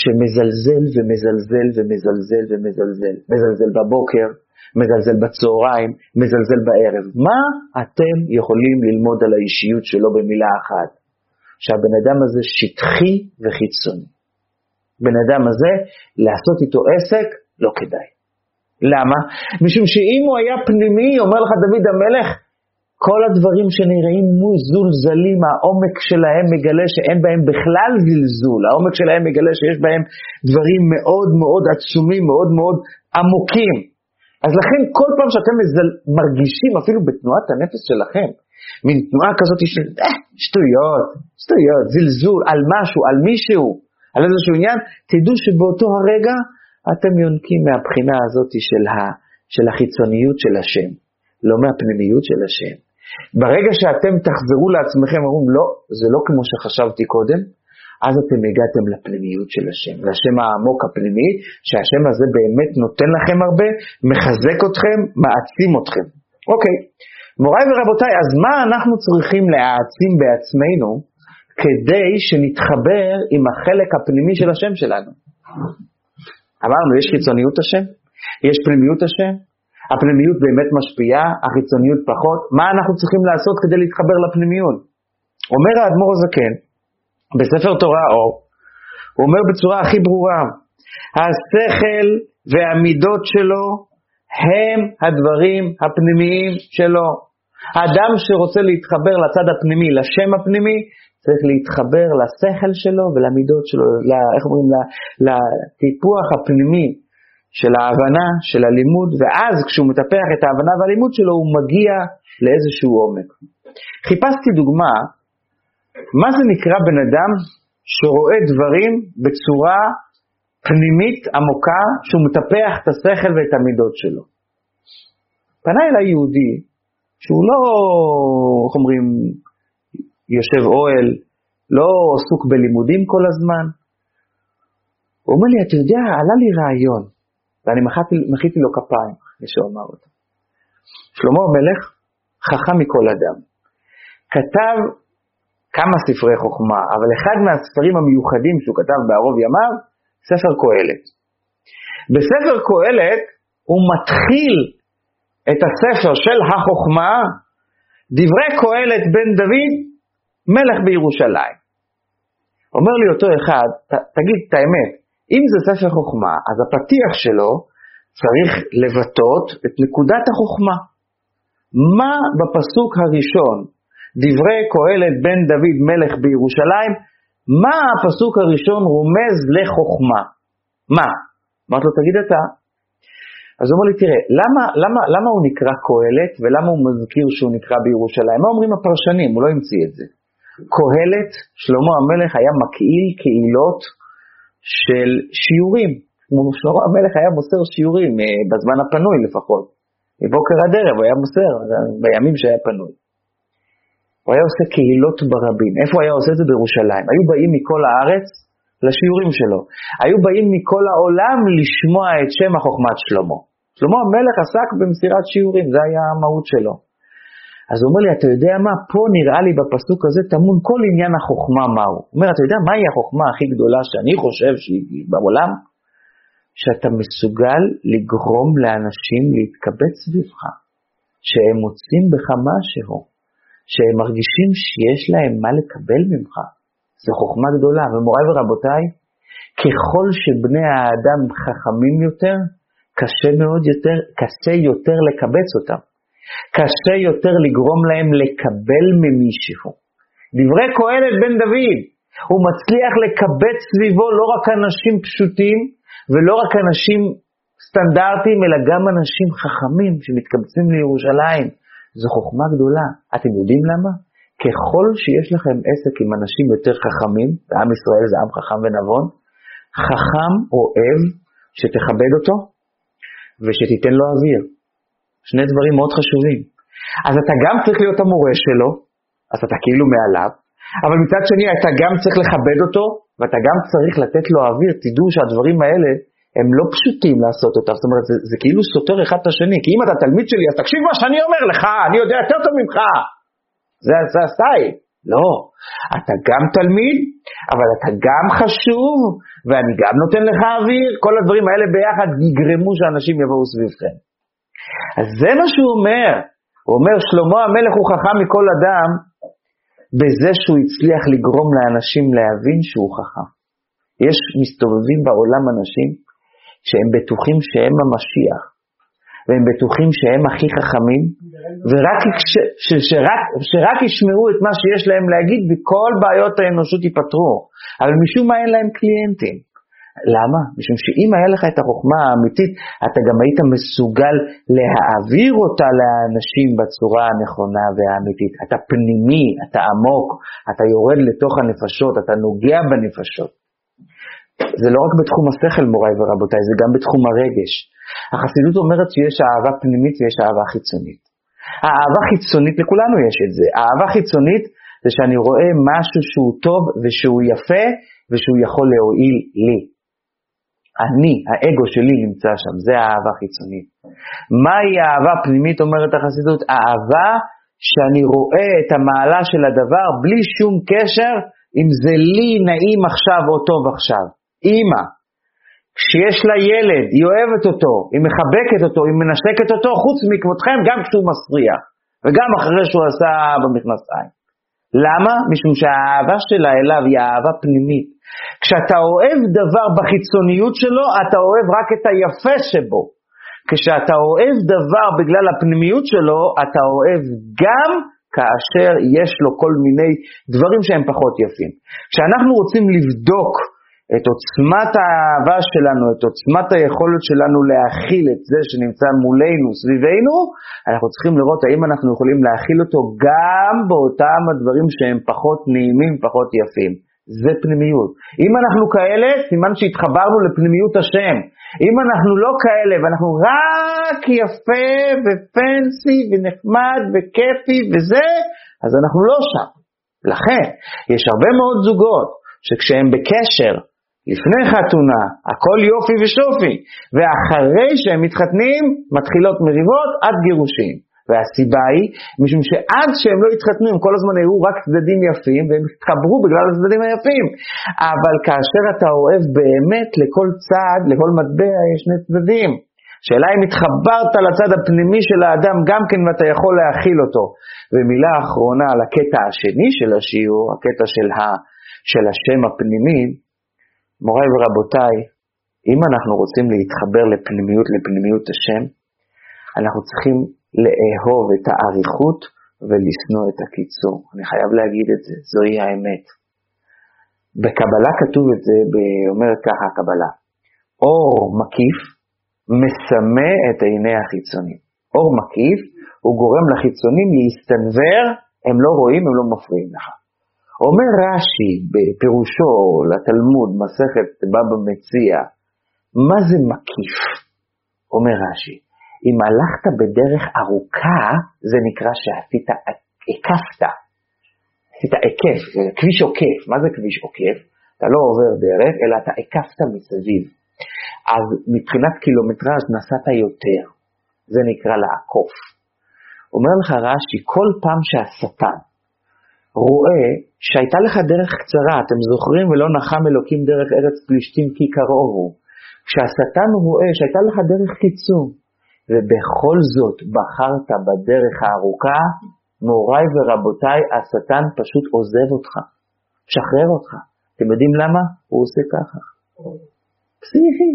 שמזלזל ומזלזל ומזלזל ומזלזל, מזלזל בבוקר, מזלזל בצהריים, מזלזל בערב, מה אתם יכולים ללמוד על האישיות שלו במילה אחת? שהבן אדם הזה שטחי וחיצוני. בן אדם הזה, לעשות איתו עסק, לא כדאי. למה? משום שאם הוא היה פנימי, אומר לך דוד המלך, כל הדברים שנראים מוזולזלים, העומק שלהם מגלה שאין בהם בכלל זלזול, העומק שלהם מגלה שיש בהם דברים מאוד מאוד עצומים, מאוד מאוד עמוקים. אז לכן כל פעם שאתם מזל... מרגישים, אפילו בתנועת הנפש שלכם, מין תנועה כזאת של אה, שטויות, שטויות, זלזול על משהו, על מישהו, על איזשהו עניין, תדעו שבאותו הרגע אתם יונקים מהבחינה הזאת של, ה, של החיצוניות של השם, לא מהפנימיות של השם. ברגע שאתם תחזרו לעצמכם, אומרים, לא, זה לא כמו שחשבתי קודם, אז אתם הגעתם לפנימיות של השם, לשם העמוק הפנימי, שהשם הזה באמת נותן לכם הרבה, מחזק אתכם, מעצים אתכם. אוקיי, מוריי ורבותיי, אז מה אנחנו צריכים להעצים בעצמנו כדי שנתחבר עם החלק הפנימי של השם שלנו? אמרנו, יש חיצוניות השם, יש פנימיות השם, הפנימיות באמת משפיעה, החיצוניות פחות. מה אנחנו צריכים לעשות כדי להתחבר לפנימיות? אומר האדמו"ר הזקן, בספר תורה אור, הוא אומר בצורה הכי ברורה, השכל והמידות שלו הם הדברים הפנימיים שלו. האדם שרוצה להתחבר לצד הפנימי, לשם הפנימי, צריך להתחבר לשכל שלו ולמידות שלו, לה, איך אומרים, לטיפוח הפנימי של ההבנה, של הלימוד, ואז כשהוא מטפח את ההבנה והלימוד שלו, הוא מגיע לאיזשהו עומק. חיפשתי דוגמה, מה זה נקרא בן אדם שרואה דברים בצורה פנימית עמוקה, שהוא מטפח את השכל ואת המידות שלו. פנה אליי יהודי, שהוא לא, איך אומרים, יושב אוהל, לא עסוק בלימודים כל הזמן. הוא אומר לי, אתה יודע, עלה לי רעיון, ואני מחיתי לו כפיים אחרי שהוא אמר אותו. שלמה המלך, חכם מכל אדם, כתב כמה ספרי חוכמה, אבל אחד מהספרים המיוחדים שהוא כתב בערוב ימיו, ספר קהלת. בספר קהלת הוא מתחיל את הספר של החוכמה, דברי קהלת בן דוד, מלך בירושלים. אומר לי אותו אחד, ת, תגיד את האמת, אם זה ספר חוכמה, אז הפתיח שלו צריך לבטאות את נקודת החוכמה. מה בפסוק הראשון, דברי קהלת בן דוד מלך בירושלים, מה הפסוק הראשון רומז לחוכמה? מה? אמרתי לו, תגיד אתה. אז הוא אומר לי, תראה, למה, למה, למה הוא נקרא קהלת ולמה הוא מזכיר שהוא נקרא בירושלים? מה אומרים הפרשנים? הוא לא המציא את זה. קהלת, שלמה המלך היה מקהיל קהילות של שיעורים. שלמה המלך היה מוסר שיעורים, אה, בזמן הפנוי לפחות. מבוקר עד ערב הוא היה מוסר, בימים שהיה פנוי. הוא היה עושה קהילות ברבים. איפה הוא היה עושה את זה? בירושלים. היו באים מכל הארץ לשיעורים שלו. היו באים מכל העולם לשמוע את שם החוכמת שלמה. שלמה המלך עסק במסירת שיעורים, זה היה המהות שלו. אז הוא אומר לי, אתה יודע מה, פה נראה לי בפסוק הזה טמון כל עניין החוכמה מהו. הוא אומר, אתה יודע מהי החוכמה הכי גדולה שאני חושב שהיא בעולם? שאתה מסוגל לגרום לאנשים להתקבץ סביבך, שהם מוצאים בך משהו, שהם מרגישים שיש להם מה לקבל ממך. זו חוכמה גדולה. ומוריי ורבותיי, ככל שבני האדם חכמים יותר, קשה מאוד יותר, קשה יותר לקבץ אותם. קשה יותר לגרום להם לקבל ממישהו. דברי קהלת בן דוד, הוא מצליח לקבץ סביבו לא רק אנשים פשוטים ולא רק אנשים סטנדרטיים, אלא גם אנשים חכמים שמתקבצים לירושלים. זו חוכמה גדולה. אתם יודעים למה? ככל שיש לכם עסק עם אנשים יותר חכמים, ועם ישראל זה עם חכם ונבון, חכם אוהב שתכבד אותו ושתיתן לו אוויר. שני דברים מאוד חשובים. אז אתה גם צריך להיות המורה שלו, אז אתה כאילו מעליו, אבל מצד שני אתה גם צריך לכבד אותו, ואתה גם צריך לתת לו אוויר, תדעו שהדברים האלה הם לא פשוטים לעשות אותם, זאת אומרת, זה, זה כאילו סותר אחד את השני, כי אם אתה תלמיד שלי, אז תקשיב מה שאני אומר לך, אני יודע יותר טוב ממך. זה הסטייל. לא, אתה גם תלמיד, אבל אתה גם חשוב, ואני גם נותן לך אוויר, כל הדברים האלה ביחד יגרמו שאנשים יבואו סביבכם. אז זה מה שהוא אומר, הוא אומר, שלמה המלך הוא חכם מכל אדם, בזה שהוא הצליח לגרום לאנשים להבין שהוא חכם. יש מסתובבים בעולם אנשים שהם בטוחים שהם המשיח, והם בטוחים שהם הכי חכמים, ורק ש, ש, שרק, שרק ישמעו את מה שיש להם להגיד וכל בעיות האנושות ייפתרו. אבל משום מה אין להם קליינטים. למה? משום שאם היה לך את החוכמה האמיתית, אתה גם היית מסוגל להעביר אותה לאנשים בצורה הנכונה והאמיתית. אתה פנימי, אתה עמוק, אתה יורד לתוך הנפשות, אתה נוגע בנפשות. זה לא רק בתחום השכל, מוריי ורבותיי, זה גם בתחום הרגש. החסידות אומרת שיש אהבה פנימית ויש אהבה חיצונית. האהבה חיצונית, לכולנו יש את זה. האהבה חיצונית זה שאני רואה משהו שהוא טוב ושהוא יפה ושהוא יכול להועיל לי. אני, האגו שלי נמצא שם, זה האהבה חיצונית. מהי האהבה פנימית, אומרת החסידות? אהבה שאני רואה את המעלה של הדבר בלי שום קשר אם זה לי נעים עכשיו או טוב עכשיו. אימא, כשיש לה ילד, היא אוהבת אותו, היא מחבקת אותו, היא מנשקת אותו, חוץ מכבודכם, גם כשהוא מסריח, וגם אחרי שהוא עשה במכנסיים. למה? משום שהאהבה שלה אליו היא אהבה פנימית. כשאתה אוהב דבר בחיצוניות שלו, אתה אוהב רק את היפה שבו. כשאתה אוהב דבר בגלל הפנימיות שלו, אתה אוהב גם כאשר יש לו כל מיני דברים שהם פחות יפים. כשאנחנו רוצים לבדוק את עוצמת האהבה שלנו, את עוצמת היכולת שלנו להכיל את זה שנמצא מולנו, סביבנו, אנחנו צריכים לראות האם אנחנו יכולים להכיל אותו גם באותם הדברים שהם פחות נעימים, פחות יפים. זה פנימיות. אם אנחנו כאלה, סימן שהתחברנו לפנימיות השם. אם אנחנו לא כאלה ואנחנו רק יפה ופנסי ונחמד וכיפי וזה, אז אנחנו לא שם. לכן, יש הרבה מאוד זוגות שכשהם בקשר לפני חתונה, הכל יופי ושופי, ואחרי שהם מתחתנים, מתחילות מריבות עד גירושים. והסיבה היא, משום שעד שהם לא התחתנו, הם כל הזמן היו רק צדדים יפים, והם התחברו בגלל הצדדים היפים. אבל כאשר אתה אוהב באמת, לכל צד, לכל מטבע יש שני צדדים. שאלה אם התחברת לצד הפנימי של האדם גם כן ואתה יכול להכיל אותו. ומילה אחרונה על הקטע השני של השיעור, הקטע של, ה, של השם הפנימי, מוריי ורבותיי, אם אנחנו רוצים להתחבר לפנימיות, לפנימיות השם, אנחנו צריכים לאהוב את האריכות ולשנוא את הקיצור. אני חייב להגיד את זה, זוהי האמת. בקבלה כתוב את זה, אומרת ככה הקבלה, אור מקיף מסמא את עיני החיצונים. אור מקיף הוא גורם לחיצונים להסתנוור, הם לא רואים, הם לא מפריעים לך. אומר רש"י בפירושו לתלמוד, מסכת בבא מציע, מה זה מקיף? אומר רש"י, אם הלכת בדרך ארוכה, זה נקרא שעשית, הקפת, עשית עקף, כביש עוקף. מה זה כביש עוקף? אתה לא עובר דרך, אלא אתה הקפת מסביב. אז מבחינת קילומטראז' נסעת יותר, זה נקרא לעקוף. אומר לך רש"י, כל פעם שהשטן רואה שהייתה לך דרך קצרה, אתם זוכרים ולא נחם אלוקים דרך ארץ פלישתים כי קרוב הוא. כשהשטן רואה שהייתה לך דרך קיצור, ובכל זאת בחרת בדרך הארוכה, מוריי ורבותיי, השטן פשוט עוזב אותך, משחרר אותך. אתם יודעים למה? הוא עושה ככה. פסיכי.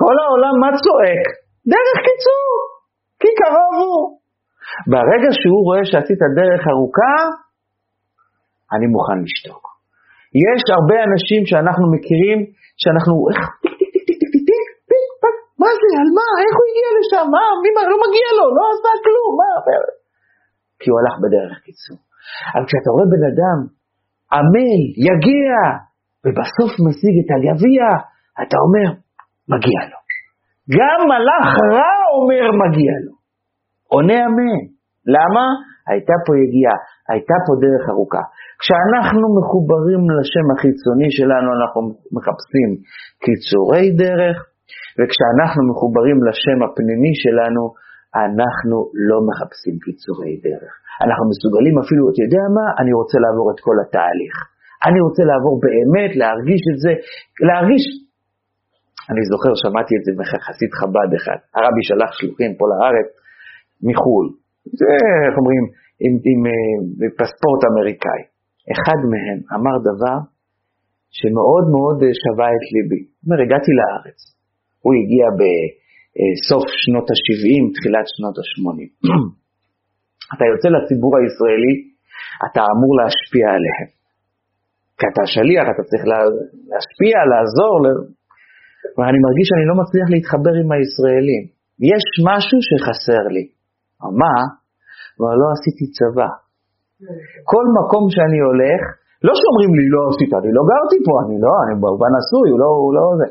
כל העולם מה צועק? דרך קיצור, כי קרוב הוא. ברגע שהוא רואה שעשית דרך ארוכה, מוכן לשתוק. יש הרבה אנשים שאנחנו מכירים, שאנחנו, איך, מה זה, על מה, איך הוא הגיע לשם, מה, מי, מה, לא מגיע לו, לא עשה כלום, מה, כי הוא הלך בדרך קיצור. אבל כשאתה רואה בן אדם עמל, יגיע, ובסוף משיג את הלוויה, אתה אומר, מגיע לו. גם מלאך רע אומר מגיע לו. עונה אמן. למה? הייתה פה יגיעה, הייתה פה דרך ארוכה. כשאנחנו מחוברים לשם החיצוני שלנו, אנחנו מחפשים קיצורי דרך, וכשאנחנו מחוברים לשם הפנימי שלנו, אנחנו לא מחפשים קיצורי דרך. אנחנו מסוגלים אפילו, אתה יודע מה? אני רוצה לעבור את כל התהליך. אני רוצה לעבור באמת, להרגיש את זה, להרגיש... אני זוכר, שמעתי את זה מחסיד חב"ד אחד. הרבי שלח שלוחים פה לארץ מחו"ל. זה, איך אומרים, עם, עם, עם, אה, עם פספורט אמריקאי. אחד מהם אמר דבר שמאוד מאוד אה, שווה את ליבי. הוא אומר, הגעתי לארץ. הוא הגיע בסוף שנות ה-70, תחילת שנות ה-80. (clears throat) אתה יוצא לציבור הישראלי, אתה אמור להשפיע עליהם. כי אתה שליח, אתה צריך להשפיע, לעזור. ואני מרגיש שאני לא מצליח להתחבר עם הישראלים. יש משהו שחסר לי. מה? אבל לא עשיתי צבא. כל מקום שאני הולך, לא שאומרים לי לא עשית, אני לא גרתי פה, אני לא, אני במובן נשוי, הוא לא, הוא לא זה.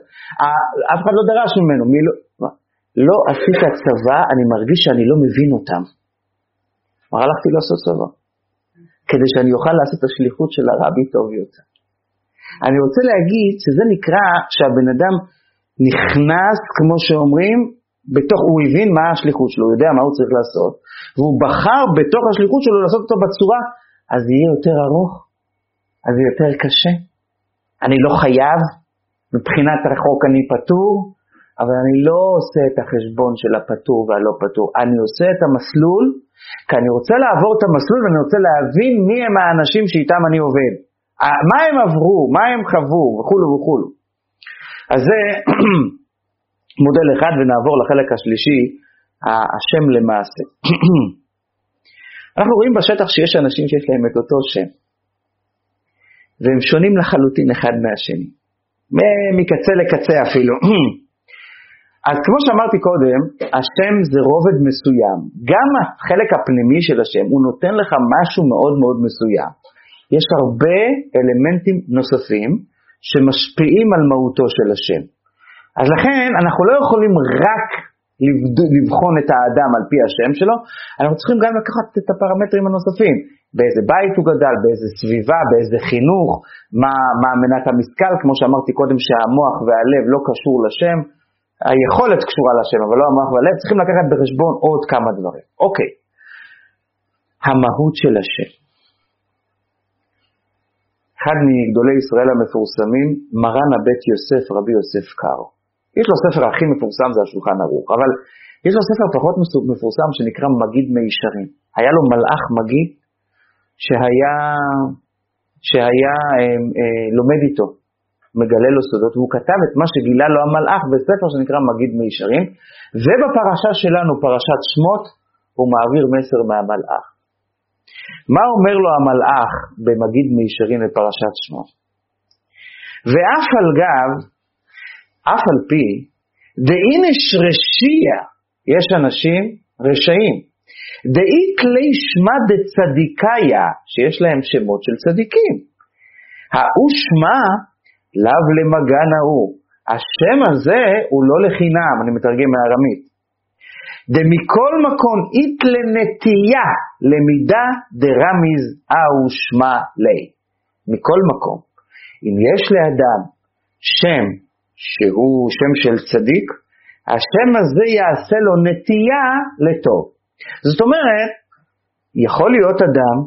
אף אחד לא דרש ממנו, מי לא, לא עשית צבא, אני מרגיש שאני לא מבין אותם. כבר הלכתי לעשות צבא, כדי שאני אוכל לעשות את השליחות של הרבי טוב יותר. אני רוצה להגיד שזה נקרא שהבן אדם נכנס, כמו שאומרים, בתוך, הוא הבין מה השליחות שלו, הוא יודע מה הוא צריך לעשות, והוא בחר בתוך השליחות שלו לעשות אותו בצורה, אז יהיה יותר ארוך, אז זה יותר קשה. אני לא חייב, מבחינת החוק אני פטור, אבל אני לא עושה את החשבון של הפטור והלא פטור, אני עושה את המסלול, כי אני רוצה לעבור את המסלול ואני רוצה להבין מי הם האנשים שאיתם אני עובד. מה הם עברו, מה הם חוו וכולו וכולו. אז זה (clears throat) מודל אחד ונעבור לחלק השלישי, השם למעשה. (clears throat) אנחנו רואים בשטח שיש אנשים שיש להם את אותו שם, והם שונים לחלוטין אחד מהשני, מקצה לקצה אפילו. (clears throat) אז כמו שאמרתי קודם, השם זה רובד מסוים. גם החלק הפנימי של השם, הוא נותן לך משהו מאוד מאוד מסוים. יש הרבה אלמנטים נוספים שמשפיעים על מהותו של השם. אז לכן אנחנו לא יכולים רק לבחון את האדם על פי השם שלו, אנחנו צריכים גם לקחת את הפרמטרים הנוספים, באיזה בית הוא גדל, באיזה סביבה, באיזה חינוך, מה, מה מנת המשכל, כמו שאמרתי קודם שהמוח והלב לא קשור לשם, היכולת קשורה לשם, אבל לא המוח והלב, צריכים לקחת בחשבון עוד כמה דברים. אוקיי, המהות של השם. אחד מגדולי ישראל המפורסמים, מרן הבית יוסף, רבי יוסף קארו. יש לו ספר הכי מפורסם, זה השולחן ערוך, אבל יש לו ספר פחות מפורסם שנקרא מגיד מישרים. היה לו מלאך מגיד שהיה, שהיה אה, אה, לומד איתו, מגלה לו סודות, והוא כתב את מה שגילה לו המלאך בספר שנקרא מגיד מישרים, ובפרשה שלנו, פרשת שמות, הוא מעביר מסר מהמלאך. מה אומר לו המלאך במגיד מישרים בפרשת שמות? ואף על גב אף על פי, דאינש רשיע, יש אנשים רשעים, דאי כלי שמע דצדיקאיה, שיש להם שמות של צדיקים. ההוא שמע לאו למגן ההוא. השם הזה הוא לא לחינם, אני מתרגם מארמית. דמכל מקום אית לנטייה למידה דרמיז ההוא שמע לי. מכל מקום, אם יש לאדם שם שהוא שם של צדיק, השם הזה יעשה לו נטייה לטוב. זאת אומרת, יכול להיות אדם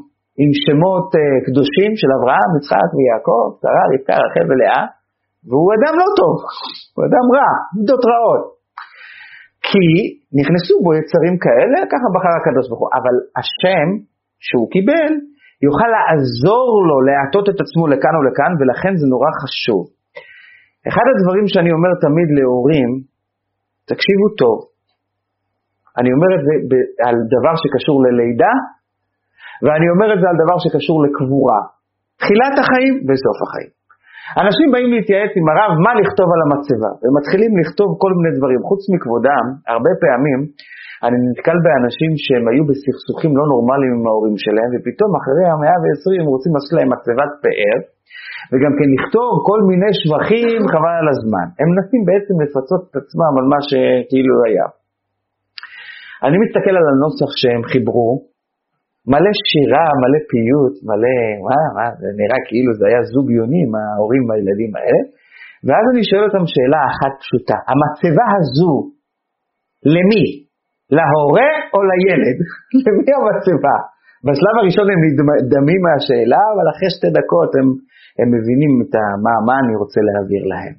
עם שמות uh, קדושים של אברהם, יצחק ויעקב, שרה, רבקה, רחל ולאה, והוא אדם לא טוב, הוא אדם רע, מידות רעות. כי נכנסו בו יצרים כאלה, ככה בחר הקדוש ברוך הוא. אבל השם שהוא קיבל, יוכל לעזור לו להטות את עצמו לכאן ולכאן, ולכן זה נורא חשוב. אחד הדברים שאני אומר תמיד להורים, תקשיבו טוב, אני אומר את זה על דבר שקשור ללידה, ואני אומר את זה על דבר שקשור לקבורה. תחילת החיים וסוף החיים. אנשים באים להתייעץ עם הרב מה לכתוב על המצבה, ומתחילים לכתוב כל מיני דברים. חוץ מכבודם, הרבה פעמים אני נתקל באנשים שהם היו בסכסוכים לא נורמליים עם ההורים שלהם, ופתאום אחרי המאה ועשרים הם רוצים לעשות להם מצבת פאר, וגם כן לכתוב כל מיני שבחים חבל על הזמן. הם מנסים בעצם לפצות את עצמם על מה שכאילו היה. אני מסתכל על הנוסח שהם חיברו, מלא שירה, מלא פיוט, מלא, מה, מה, זה נראה כאילו זה היה זוג יוני עם ההורים והילדים האלה. ואז אני שואל אותם שאלה אחת פשוטה, המצבה הזו, למי? להורה או לילד? (laughs) למי המצבה? בשלב הראשון הם נדמים מהשאלה, אבל אחרי שתי דקות הם, הם מבינים את מה, מה אני רוצה להעביר להם.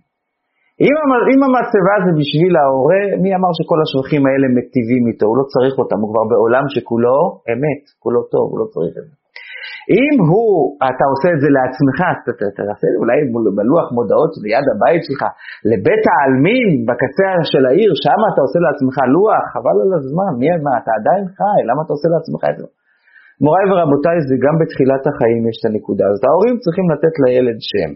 אם, אם המצבה זה בשביל ההורה, מי אמר שכל השבחים האלה מטיבים איתו? הוא לא צריך אותם, הוא כבר בעולם שכולו אמת, כולו טוב, הוא לא צריך את זה. אם הוא, אתה עושה את זה לעצמך, אז אתה תעשה את זה אולי בלוח מודעות ליד הבית שלך, לבית העלמין בקצה של העיר, שם אתה עושה לעצמך לוח, חבל על הזמן, מי, מה, אתה עדיין חי, למה אתה עושה לעצמך את זה? מוריי ורבותיי, זה גם בתחילת החיים יש את הנקודה הזאת. ההורים צריכים לתת לילד שם.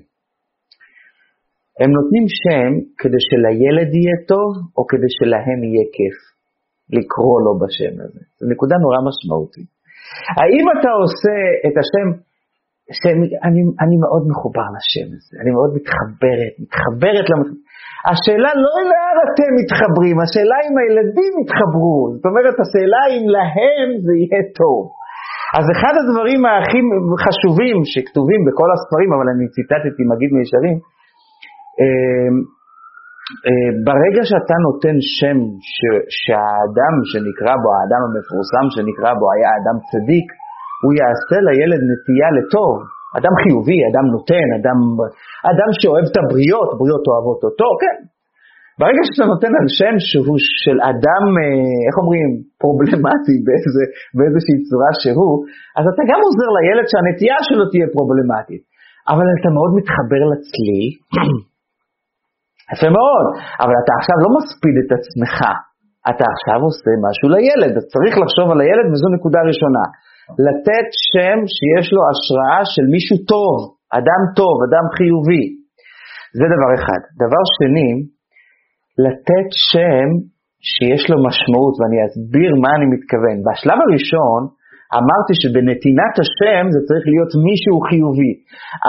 הם נותנים שם כדי שלילד יהיה טוב, או כדי שלהם יהיה כיף לקרוא לו בשם הזה. זו נקודה נורא משמעותית. האם אתה עושה את השם, שם, אני, אני מאוד מחובר לשם הזה, אני מאוד מתחברת, מתחברת למח... השאלה לא לאן אתם מתחברים, השאלה אם הילדים יתחברו. זאת אומרת, השאלה אם להם זה יהיה טוב. אז אחד הדברים הכי חשובים שכתובים בכל הספרים, אבל אני ציטטתי מגיד מישרים, אמ, אה, ברגע שאתה נותן שם ש, שהאדם שנקרא בו, האדם המפורסם שנקרא בו היה אדם צדיק, הוא יעשה לילד נטייה לטוב, אדם חיובי, אדם נותן, אדם, אדם שאוהב את הבריות, בריות אוהבות אותו, כן. ברגע שאתה נותן על שם שהוא של אדם, אה, איך אומרים, פרובלמטי באיזה, באיזושהי צורה שהוא, אז אתה גם עוזר לילד שהנטייה שלו תהיה פרובלמטית. אבל אתה מאוד מתחבר לצליל, (clears throat) יפה מאוד, אבל אתה עכשיו לא מספיד את עצמך, אתה עכשיו עושה משהו לילד, אז צריך לחשוב על הילד וזו נקודה ראשונה. לתת שם שיש לו השראה של מישהו טוב, אדם טוב, אדם חיובי. זה דבר אחד. דבר שני, לתת שם שיש לו משמעות, ואני אסביר מה אני מתכוון. בשלב הראשון, אמרתי שבנתינת השם זה צריך להיות מישהו חיובי.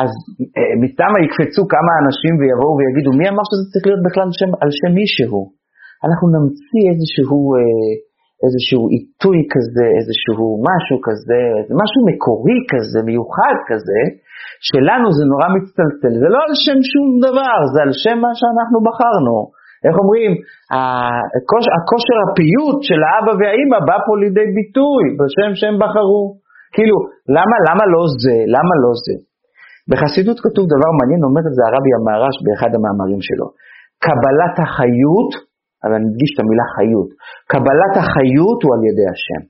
אז אה, מסתמה יקפצו כמה אנשים ויבואו ויגידו, מי אמר שזה צריך להיות בכלל שם, על שם מישהו? אנחנו נמציא איזשהו, אה, איזשהו עיתוי כזה, איזשהו משהו כזה, משהו מקורי כזה, מיוחד כזה, שלנו זה נורא מצטלצל. זה לא על שם שום דבר, זה על שם מה שאנחנו בחרנו. איך אומרים, הכושר, הכושר הפיוט של האבא והאימא בא פה לידי ביטוי בשם שהם בחרו. כאילו, למה, למה לא זה? למה לא זה? בחסידות כתוב דבר מעניין, אומר את זה הרבי המהר"ש באחד המאמרים שלו. קבלת החיות, אבל אני מדגיש את המילה חיות, קבלת החיות הוא על ידי השם.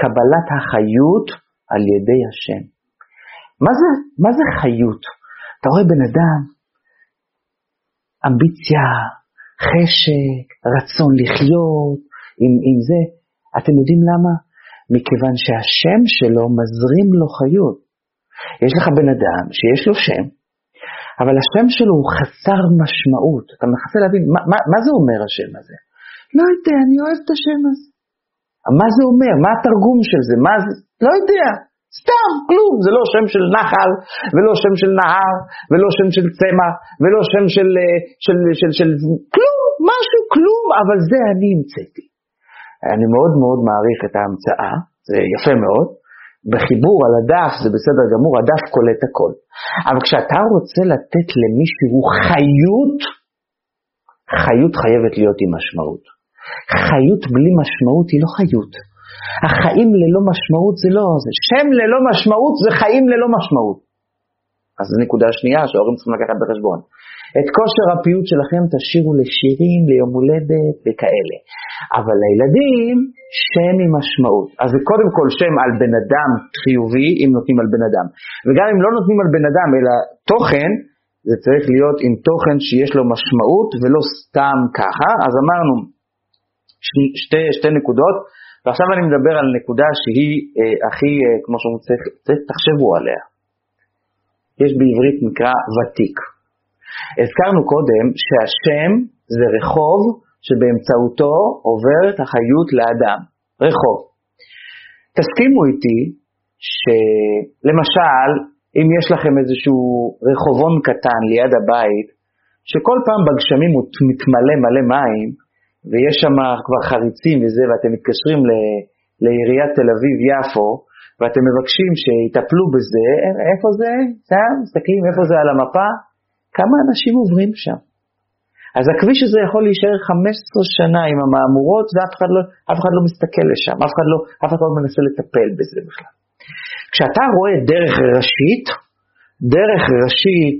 קבלת החיות על ידי השם. מה זה, מה זה חיות? אתה רואה בן אדם אמביציה, חשק, רצון לחיות, עם, עם זה. אתם יודעים למה? מכיוון שהשם שלו מזרים לו חיות. יש לך בן אדם שיש לו שם, אבל השם שלו הוא חסר משמעות. אתה מנסה להבין, מה, מה, מה זה אומר השם הזה? לא יודע, אני אוהב את השם הזה. מה זה אומר? מה התרגום של זה? מה זה? לא יודע. סתם, כלום, זה לא שם של נחל, ולא שם של נהר, ולא שם של צמח, ולא שם של, אה, של, של, של, של כלום, משהו, כלום, אבל זה אני המצאתי. אני מאוד מאוד מעריך את ההמצאה, זה יפה מאוד. בחיבור על הדף זה בסדר גמור, הדף קולט הכל. אבל כשאתה רוצה לתת למישהו חיות, חיות חייבת להיות עם משמעות. חיות בלי משמעות היא לא חיות. החיים ללא משמעות זה לא, זה שם ללא משמעות זה חיים ללא משמעות. אז זו נקודה שנייה שההורים צריכים לקחת בחשבון. את כושר הפיוט שלכם תשאירו לשירים, ליום הולדת וכאלה. אבל לילדים, שם עם משמעות. אז זה קודם כל שם על בן אדם חיובי, אם נותנים על בן אדם. וגם אם לא נותנים על בן אדם, אלא תוכן, זה צריך להיות עם תוכן שיש לו משמעות ולא סתם ככה. אז אמרנו שתי, שתי, שתי נקודות. ועכשיו אני מדבר על נקודה שהיא אה, הכי, אה, כמו שאומרים, צריך, תחשבו עליה. יש בעברית נקרא ותיק. הזכרנו קודם שהשם זה רחוב שבאמצעותו עוברת החיות לאדם. רחוב. תסכימו איתי שלמשל, אם יש לכם איזשהו רחובון קטן ליד הבית, שכל פעם בגשמים הוא מתמלא מלא מים, ויש שם כבר חריצים וזה, ואתם מתקשרים לעיריית תל אביב-יפו, ואתם מבקשים שיטפלו בזה, איפה זה? שם, מסתכלים איפה זה על המפה? כמה אנשים עוברים שם? אז הכביש הזה יכול להישאר 15 שנה עם המהמורות ואף אחד לא, אף אחד לא מסתכל לשם, אף אחד לא, אף אחד לא מנסה לטפל בזה בכלל. כשאתה רואה דרך ראשית, דרך ראשית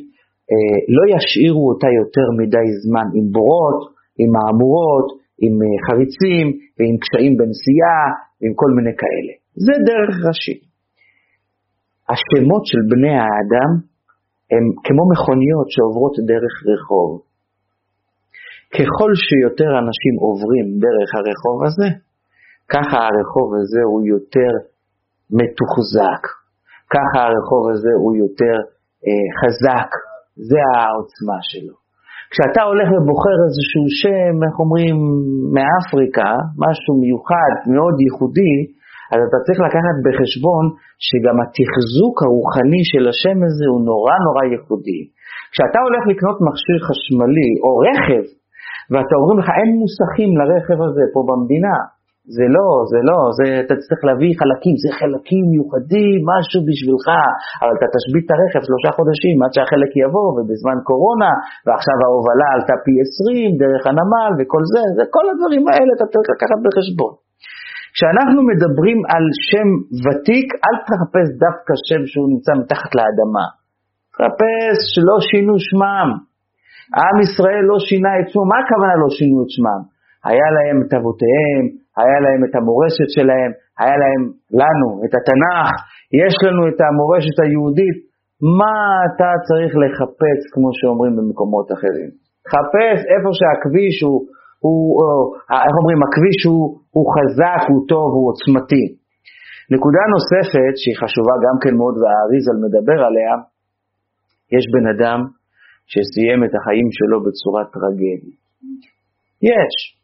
אה, לא ישאירו אותה יותר מדי זמן עם בורות, עם מהמורות, עם אה, חריצים ועם קשיים בנסיעה ועם כל מיני כאלה. זה דרך ראשית. השמות של בני האדם הם כמו מכוניות שעוברות דרך רחוב. ככל שיותר אנשים עוברים דרך הרחוב הזה, ככה הרחוב הזה הוא יותר מתוחזק, ככה הרחוב הזה הוא יותר אה, חזק, זה העוצמה שלו. כשאתה הולך ובוחר איזשהו שם, איך אומרים, מאפריקה, משהו מיוחד, מאוד ייחודי, אז אתה צריך לקחת בחשבון שגם התחזוק הרוחני של השם הזה הוא נורא נורא ייחודי. כשאתה הולך לקנות מכשיר חשמלי או רכב, ואתה אומרים לך אין מוסכים לרכב הזה פה במדינה, זה לא, זה לא, זה, אתה צריך להביא חלקים, זה חלקים מיוחדים, משהו בשבילך, אבל אתה תשבית את הרכב שלושה חודשים עד שהחלק יבוא, ובזמן קורונה, ועכשיו ההובלה עלתה פי עשרים דרך הנמל וכל זה, זה כל הדברים האלה אתה צריך לקחת בחשבון. כשאנחנו מדברים על שם ותיק, אל תחפש דווקא שם שהוא נמצא מתחת לאדמה. תחפש שלא שינו שמם. עם ישראל לא שינה את שמו, מה הכוונה לא שינו את שמם? היה להם את אבותיהם, היה להם את המורשת שלהם, היה להם, לנו, את התנ"ך, יש לנו את המורשת היהודית, מה אתה צריך לחפש, כמו שאומרים במקומות אחרים? חפש איפה שהכביש הוא, הוא אה, איך אומרים, הכביש הוא, הוא חזק, הוא טוב, הוא עוצמתי. נקודה נוספת, שהיא חשובה גם כן מאוד, והאריזל מדבר עליה, יש בן אדם שסיים את החיים שלו בצורה טרגדית. יש.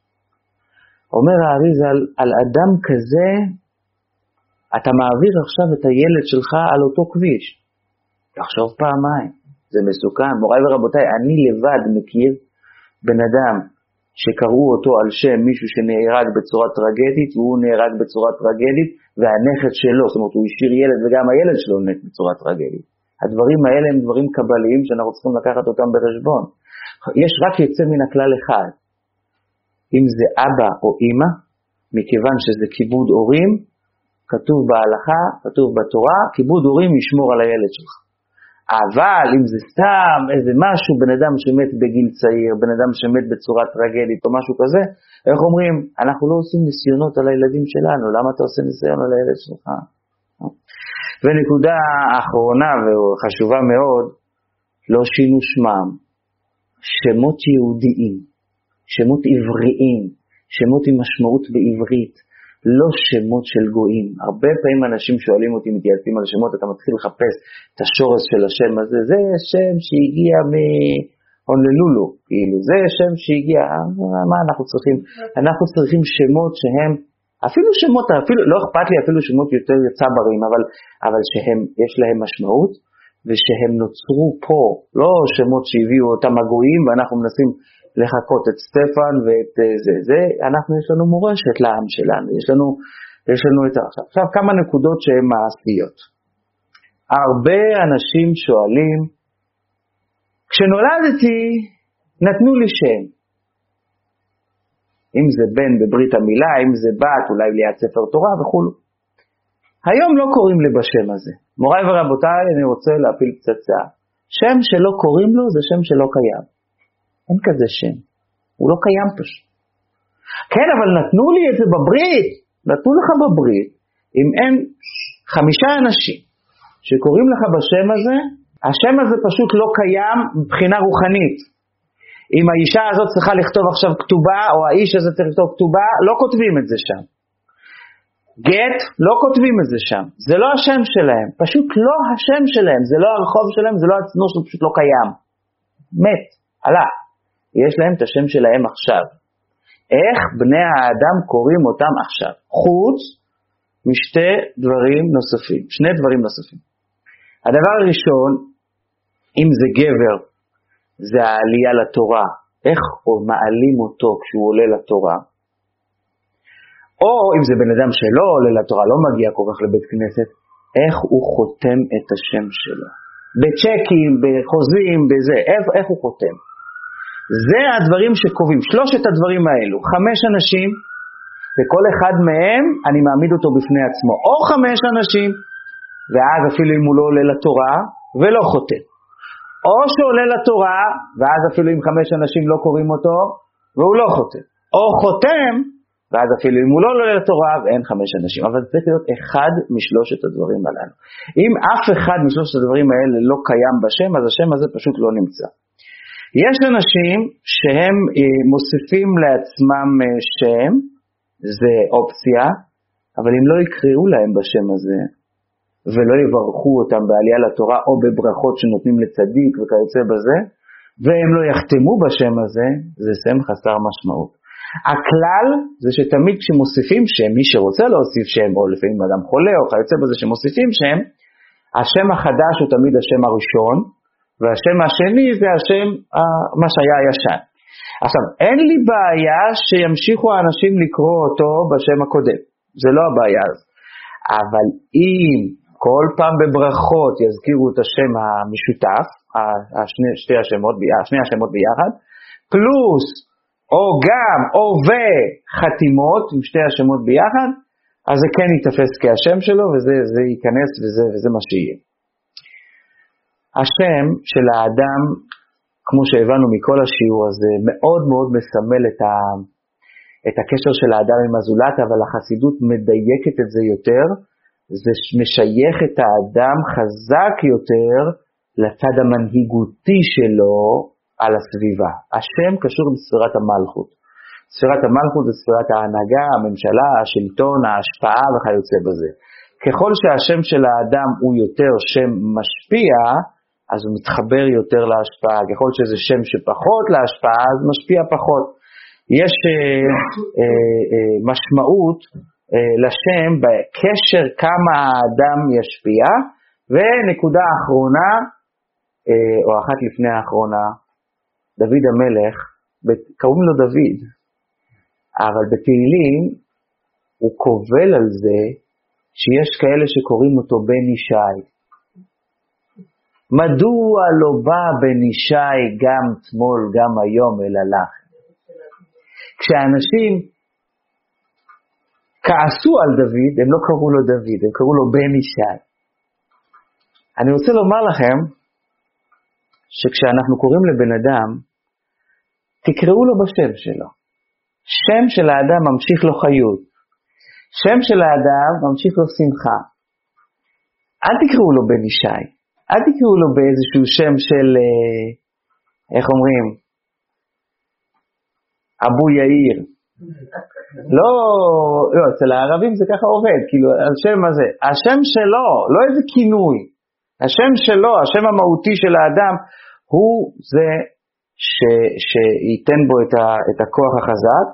אומר האריזל, על, על אדם כזה, אתה מעביר עכשיו את הילד שלך על אותו כביש. תחשוב פעמיים, זה מסוכן. מוריי ורבותיי, אני לבד מכיר בן אדם שקראו אותו על שם מישהו שנהרג בצורה טרגדית, והוא נהרג בצורה טרגדית, והנכד שלו, זאת אומרת, הוא השאיר ילד וגם הילד שלו מת בצורה טרגדית. הדברים האלה הם דברים קבליים שאנחנו צריכים לקחת אותם בחשבון. יש רק יוצא מן הכלל אחד, אם זה אבא או אימא, מכיוון שזה כיבוד הורים, כתוב בהלכה, כתוב בתורה, כיבוד הורים ישמור על הילד שלך. אבל אם זה סתם איזה משהו, בן אדם שמת בגיל צעיר, בן אדם שמת בצורה טרגדית או משהו כזה, איך אומרים, אנחנו לא עושים ניסיונות על הילדים שלנו, למה אתה עושה ניסיון על הילד שלך? ונקודה אחרונה וחשובה מאוד, לא שינו שמם, שמות יהודיים, שמות עבריים, שמות עם משמעות בעברית, לא שמות של גויים. הרבה פעמים אנשים שואלים אותי, מתייעצים על שמות, אתה מתחיל לחפש את השורש של השם הזה, זה שם שהגיע מהונלולו, כאילו, זה שם שהגיע, מה אנחנו צריכים? אנחנו צריכים שמות שהם, אפילו שמות, אפילו, לא אכפת לי אפילו שמות יותר צברים, אבל, אבל שהם, יש להם משמעות, ושהם נוצרו פה, לא שמות שהביאו אותם הגויים ואנחנו מנסים לחקות את סטפן ואת אה, זה, זה, אנחנו יש לנו מורשת לעם שלנו, יש לנו, יש לנו את ה... עכשיו כמה נקודות שהן מעשיות. הרבה אנשים שואלים, כשנולדתי נתנו לי שם. אם זה בן בברית המילה, אם זה בת, אולי ליד ספר תורה וכו'. היום לא קוראים לי בשם הזה. מוריי ורבותיי, אני רוצה להפיל פצצה. שם שלא קוראים לו זה שם שלא קיים. אין כזה שם. הוא לא קיים פשוט. כן, אבל נתנו לי את זה בברית. נתנו לך בברית, אם אין חמישה אנשים שקוראים לך בשם הזה, השם הזה פשוט לא קיים מבחינה רוחנית. אם האישה הזאת צריכה לכתוב עכשיו כתובה, או האיש הזה צריך לכתוב כתובה, לא כותבים את זה שם. גט, לא כותבים את זה שם. זה לא השם שלהם, פשוט לא השם שלהם, זה לא הרחוב שלהם, זה לא הצנור שלו, פשוט לא קיים. מת, הלך. יש להם את השם שלהם עכשיו. איך בני האדם קוראים אותם עכשיו? חוץ משתי דברים נוספים, שני דברים נוספים. הדבר הראשון, אם זה גבר, זה העלייה לתורה. איך מעלים אותו כשהוא עולה לתורה? או אם זה בן אדם שלא עולה לתורה, לא מגיע כל כך לבית כנסת, איך הוא חותם את השם שלו. בצ'קים, בחוזים, בזה, איך, איך הוא חותם. זה הדברים שקובעים, שלושת הדברים האלו, חמש אנשים, וכל אחד מהם אני מעמיד אותו בפני עצמו, או חמש אנשים, ואז אפילו אם הוא לא עולה לתורה, ולא חותם. או שעולה לתורה, ואז אפילו אם חמש אנשים לא קוראים אותו, והוא לא חותם. או חותם, ואז אפילו אם הוא לא עולה לתורה ואין חמש אנשים, אבל זה צריך להיות אחד משלושת הדברים הללו. אם אף אחד משלושת הדברים האלה לא קיים בשם, אז השם הזה פשוט לא נמצא. יש אנשים שהם אה, מוסיפים לעצמם אה, שם, זה אופציה, אבל אם לא יקראו להם בשם הזה, ולא יברכו אותם בעלייה לתורה או בברכות שנותנים לצדיק וכיוצא בזה, והם לא יחתמו בשם הזה, זה שם חסר משמעות. הכלל זה שתמיד כשמוסיפים שם, מי שרוצה להוסיף שם, או לפעמים אדם חולה או כיוצא בזה שמוסיפים שם, השם החדש הוא תמיד השם הראשון, והשם השני זה השם, מה שהיה הישן. עכשיו, אין לי בעיה שימשיכו האנשים לקרוא אותו בשם הקודם, זה לא הבעיה הזאת. אבל אם כל פעם בברכות יזכירו את השם המשותף, השני, שתי השמות, שני השמות ביחד, פלוס או גם, או וחתימות, עם שתי השמות ביחד, אז זה כן ייתפס כהשם שלו, וזה ייכנס וזה, וזה מה שיהיה. השם של האדם, כמו שהבנו מכל השיעור הזה, מאוד מאוד מסמל את, ה, את הקשר של האדם עם הזולת, אבל החסידות מדייקת את זה יותר, זה משייך את האדם חזק יותר לצד המנהיגותי שלו, על הסביבה. השם קשור בספירת המלכות. ספירת המלכות זה ספירת ההנהגה, הממשלה, השלטון, ההשפעה וכיוצא בזה. ככל שהשם של האדם הוא יותר שם משפיע, אז הוא מתחבר יותר להשפעה. ככל שזה שם שפחות להשפעה, אז משפיע פחות. יש אה, אה, אה, משמעות אה, לשם בקשר כמה האדם ישפיע, ונקודה אחרונה, אה, או אחת לפני האחרונה, דוד המלך, קוראים לו דוד, אבל בתהילים הוא קובל על זה שיש כאלה שקוראים אותו בן ישי. מדוע לא בא בן ישי גם תמול, גם היום אל הלך? כשאנשים כעסו על דוד, הם לא קראו לו דוד, הם קראו לו בן ישי. אני רוצה לומר לכם שכשאנחנו קוראים לבן אדם, תקראו לו בשם שלו. שם של האדם ממשיך לו חיות. שם של האדם ממשיך לו שמחה. אל תקראו לו בן ישי. אל תקראו לו באיזשהו שם של, אה, איך אומרים, אבו יאיר. לא, לא, אצל הערבים זה ככה עובד, כאילו, השם הזה. השם שלו, לא איזה כינוי. השם שלו, השם המהותי של האדם, הוא זה ש, שייתן בו את, ה, את הכוח החזק.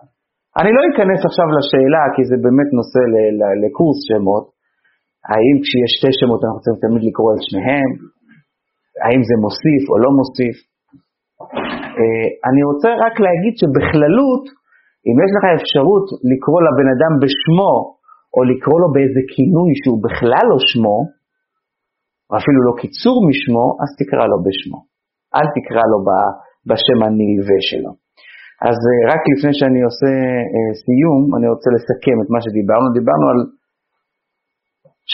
אני לא אכנס עכשיו לשאלה, כי זה באמת נושא ל, ל, לקורס שמות, האם כשיש שתי שמות אנחנו צריכים תמיד לקרוא את שניהם, האם זה מוסיף או לא מוסיף. אה, אני רוצה רק להגיד שבכללות, אם יש לך אפשרות לקרוא לבן אדם בשמו, או לקרוא לו באיזה כינוי שהוא בכלל לא שמו, או אפילו לא קיצור משמו, אז תקרא לו בשמו. אל תקרא לו בשם הנלווה שלו. אז אה, רק לפני שאני עושה אה, סיום, אני רוצה לסכם את מה שדיברנו. דיברנו על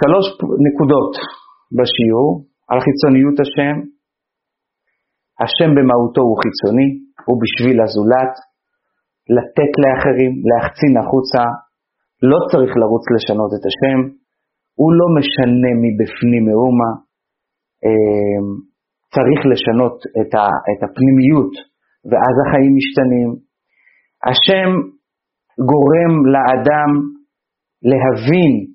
שלוש נקודות בשיעור, על חיצוניות השם. השם במהותו הוא חיצוני, הוא בשביל הזולת, לתת לאחרים, להחצין החוצה, לא צריך לרוץ לשנות את השם, הוא לא משנה מבפנים מאומה, אה, צריך לשנות את הפנימיות, ואז החיים משתנים. השם גורם לאדם להבין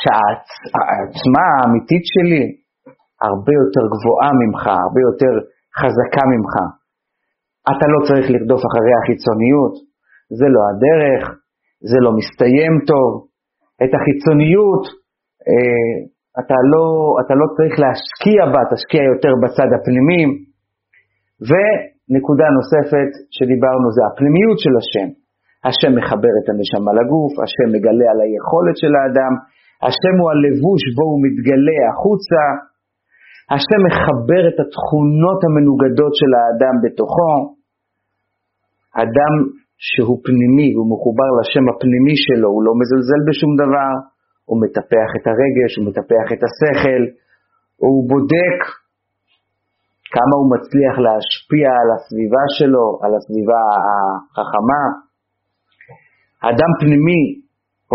שהעצמה האמיתית שלי הרבה יותר גבוהה ממך, הרבה יותר חזקה ממך. אתה לא צריך לרדוף אחרי החיצוניות, זה לא הדרך, זה לא מסתיים טוב. את החיצוניות אה, אתה לא, אתה לא צריך להשקיע בה, תשקיע יותר בצד הפנימי. ונקודה נוספת שדיברנו זה הפנימיות של השם. השם מחבר את הנשמה לגוף, השם מגלה על היכולת של האדם, השם הוא הלבוש בו הוא מתגלה החוצה, השם מחבר את התכונות המנוגדות של האדם בתוכו. אדם שהוא פנימי והוא מחובר לשם הפנימי שלו, הוא לא מזלזל בשום דבר, הוא מטפח את הרגש, הוא מטפח את השכל, הוא בודק כמה הוא מצליח להשפיע על הסביבה שלו, על הסביבה החכמה. אדם פנימי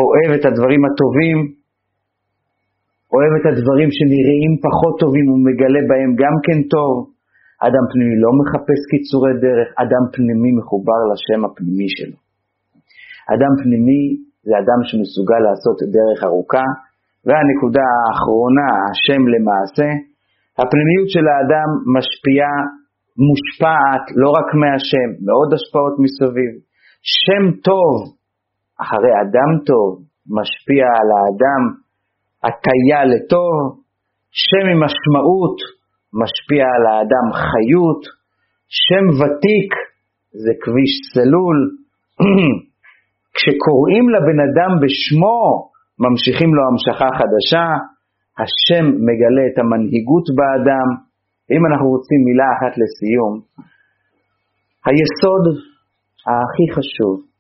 אוהב את הדברים הטובים, אוהב את הדברים שנראים פחות טובים, הוא מגלה בהם גם כן טוב. אדם פנימי לא מחפש קיצורי דרך, אדם פנימי מחובר לשם הפנימי שלו. אדם פנימי זה אדם שמסוגל לעשות דרך ארוכה, והנקודה האחרונה, השם למעשה, הפנימיות של האדם משפיעה, מושפעת לא רק מהשם, מעוד השפעות מסביב. שם טוב, אחרי אדם טוב, משפיע על האדם, הטיה לטוב, שם עם משמעות משפיע על האדם חיות, שם ותיק זה כביש סלול, (clears throat) כשקוראים לבן אדם בשמו, ממשיכים לו המשכה חדשה, השם מגלה את המנהיגות באדם. אם אנחנו רוצים מילה אחת לסיום, היסוד הכי חשוב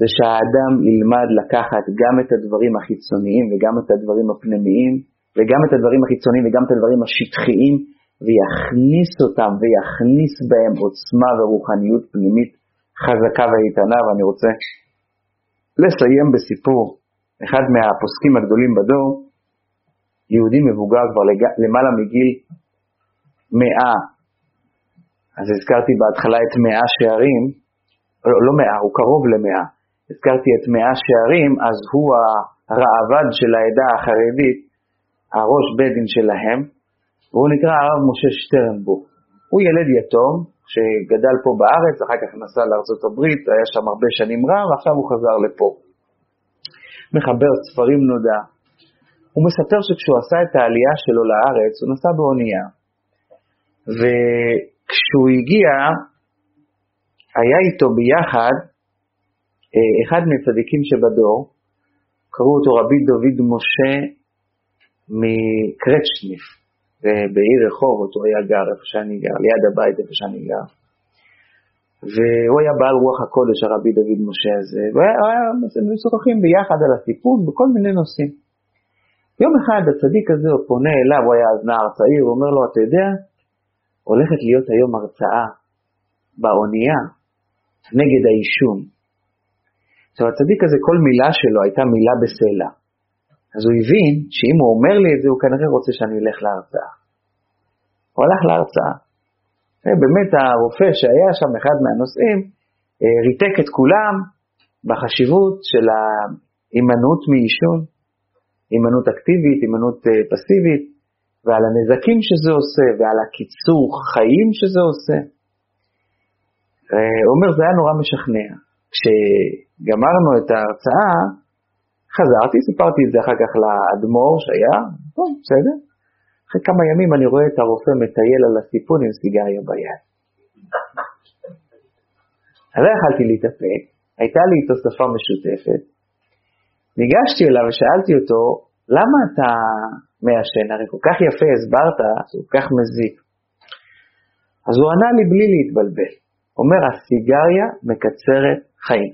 זה שהאדם ילמד לקחת גם את הדברים החיצוניים וגם את הדברים הפנימיים וגם את הדברים החיצוניים וגם את הדברים השטחיים ויכניס אותם ויכניס בהם עוצמה ורוחניות פנימית חזקה ואיתנה. ואני רוצה לסיים בסיפור. אחד מהפוסקים הגדולים בדור יהודי מבוגר כבר. למעלה מגיל מאה. אז הזכרתי בהתחלה את מאה שערים. לא, לא מאה, הוא קרוב למאה הזכרתי את מאה שערים, אז הוא הראב"ד של העדה החרדית, הראש בית דין שלהם, והוא נקרא הרב משה שטרנבוך. הוא ילד יתום שגדל פה בארץ, אחר כך נסע לארצות הברית, היה שם הרבה שנים רע, ועכשיו הוא חזר לפה. מחבר ספרים נודע. הוא מספר שכשהוא עשה את העלייה שלו לארץ, הוא נסע באונייה. וכשהוא הגיע, היה איתו ביחד אחד מהצדיקים שבדור, קראו אותו רבי דוד משה מקרצ'ניף, בעיר רחובות הוא היה גר איפה שאני גר, ליד הבית איפה שאני גר. והוא היה בעל רוח הקודש, הרבי דוד משה הזה, והיו משוחחים ביחד על הסיפור בכל מיני נושאים. יום אחד הצדיק הזה הוא פונה אליו, הוא היה אז נער צעיר, הוא אומר לו, אתה יודע, הולכת להיות היום הרצאה באונייה נגד העישון. עכשיו הצדיק הזה, כל מילה שלו הייתה מילה בסלע. אז הוא הבין שאם הוא אומר לי את זה, הוא כנראה רוצה שאני אלך להרצאה. הוא הלך להרצאה. באמת הרופא שהיה שם, אחד מהנושאים, אה, ריתק את כולם בחשיבות של ההימנעות מעישון, הימנעות אקטיבית, הימנעות אה, פסיבית, ועל הנזקים שזה עושה, ועל הקיצור חיים שזה עושה. אה, הוא אומר, זה היה נורא משכנע. כשגמרנו את ההרצאה, חזרתי, סיפרתי את זה אחר כך לאדמו"ר שהיה, טוב, בסדר. אחרי כמה ימים אני רואה את הרופא מטייל על הסיפון עם סיגריה ביד. אז לא יכלתי להתאפק, הייתה לי איתו שפה משותפת. ניגשתי אליו ושאלתי אותו, למה אתה מעשן? הרי כל כך יפה הסברת, זה כל כך מזיק. אז הוא ענה לי בלי להתבלבל. אומר, הסיגריה מקצרת חיים.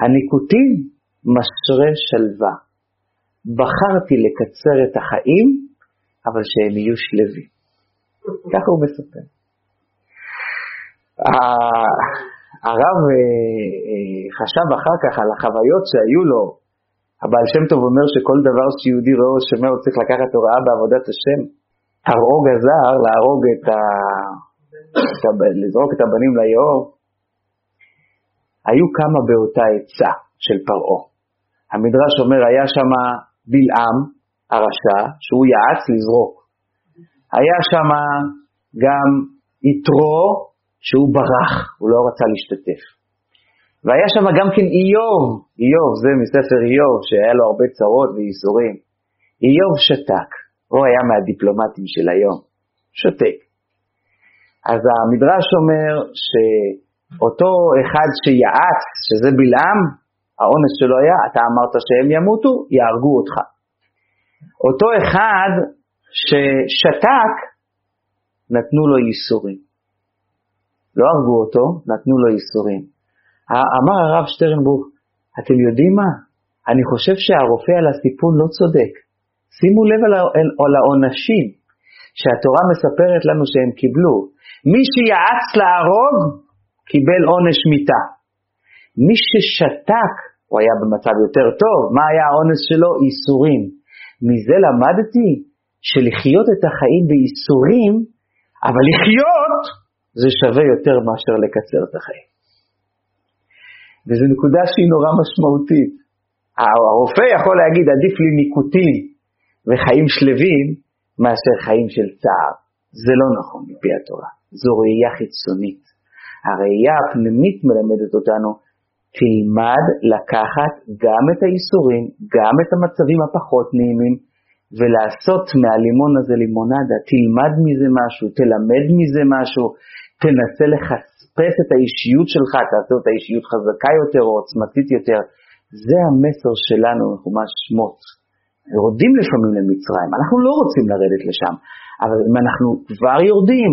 הניקוטין משרה שלווה. בחרתי לקצר את החיים, אבל שהם יהיו שלווים. ככה הוא מספר. הרב אה, אה, חשב אחר כך על החוויות שהיו לו. הבעל שם טוב אומר שכל דבר שיהודי רואה או שומע הוא צריך לקחת הוראה בעבודת השם. הרוג הזר, להרוג את ה... לזרוק את הבנים ליאור, היו כמה באותה עצה של פרעה. המדרש אומר, היה שם בלעם, הרשע, שהוא יעץ לזרוק. היה שם גם יתרו, שהוא ברח, הוא לא רצה להשתתף. והיה שם גם כן איוב, איוב זה מספר איוב, שהיה לו הרבה צרות וייסורים. איוב שתק, הוא היה מהדיפלומטים של היום, שותק. אז המדרש אומר ש... אותו אחד שיעץ, שזה בלעם, העונש שלו היה, אתה אמרת שהם ימותו, יהרגו אותך. אותו אחד ששתק, נתנו לו ייסורים. לא הרגו אותו, נתנו לו ייסורים. אמר הרב שטרנבורג, אתם יודעים מה? אני חושב שהרופא על הסיפון לא צודק. שימו לב על העונשים שהתורה מספרת לנו שהם קיבלו. מי שיעץ להרוג, קיבל עונש מיתה. מי ששתק, הוא היה במצב יותר טוב. מה היה העונש שלו? ייסורים. מזה למדתי שלחיות את החיים בייסורים, אבל לחיות זה שווה יותר מאשר לקצר את החיים. וזו נקודה שהיא נורא משמעותית. הרופא יכול להגיד, עדיף לי ניקוטין וחיים שלווים מאשר חיים של צער. זה לא נכון מפי התורה, זו ראייה חיצונית. הראייה הפנימית מלמדת אותנו, תלמד לקחת גם את האיסורים, גם את המצבים הפחות נעימים, ולעשות מהלימון הזה לימונדה, תלמד מזה משהו, תלמד מזה משהו, תנסה לחספס את האישיות שלך, תעשה אותה אישיות חזקה יותר או עוצמתית יותר. זה המסר שלנו מחומש שמות. יורדים לפעמים למצרים, אנחנו לא רוצים לרדת לשם, אבל אם אנחנו כבר יורדים,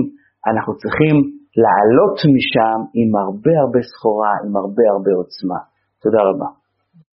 אנחנו צריכים לעלות משם עם הרבה הרבה סחורה, עם הרבה הרבה עוצמה. תודה רבה.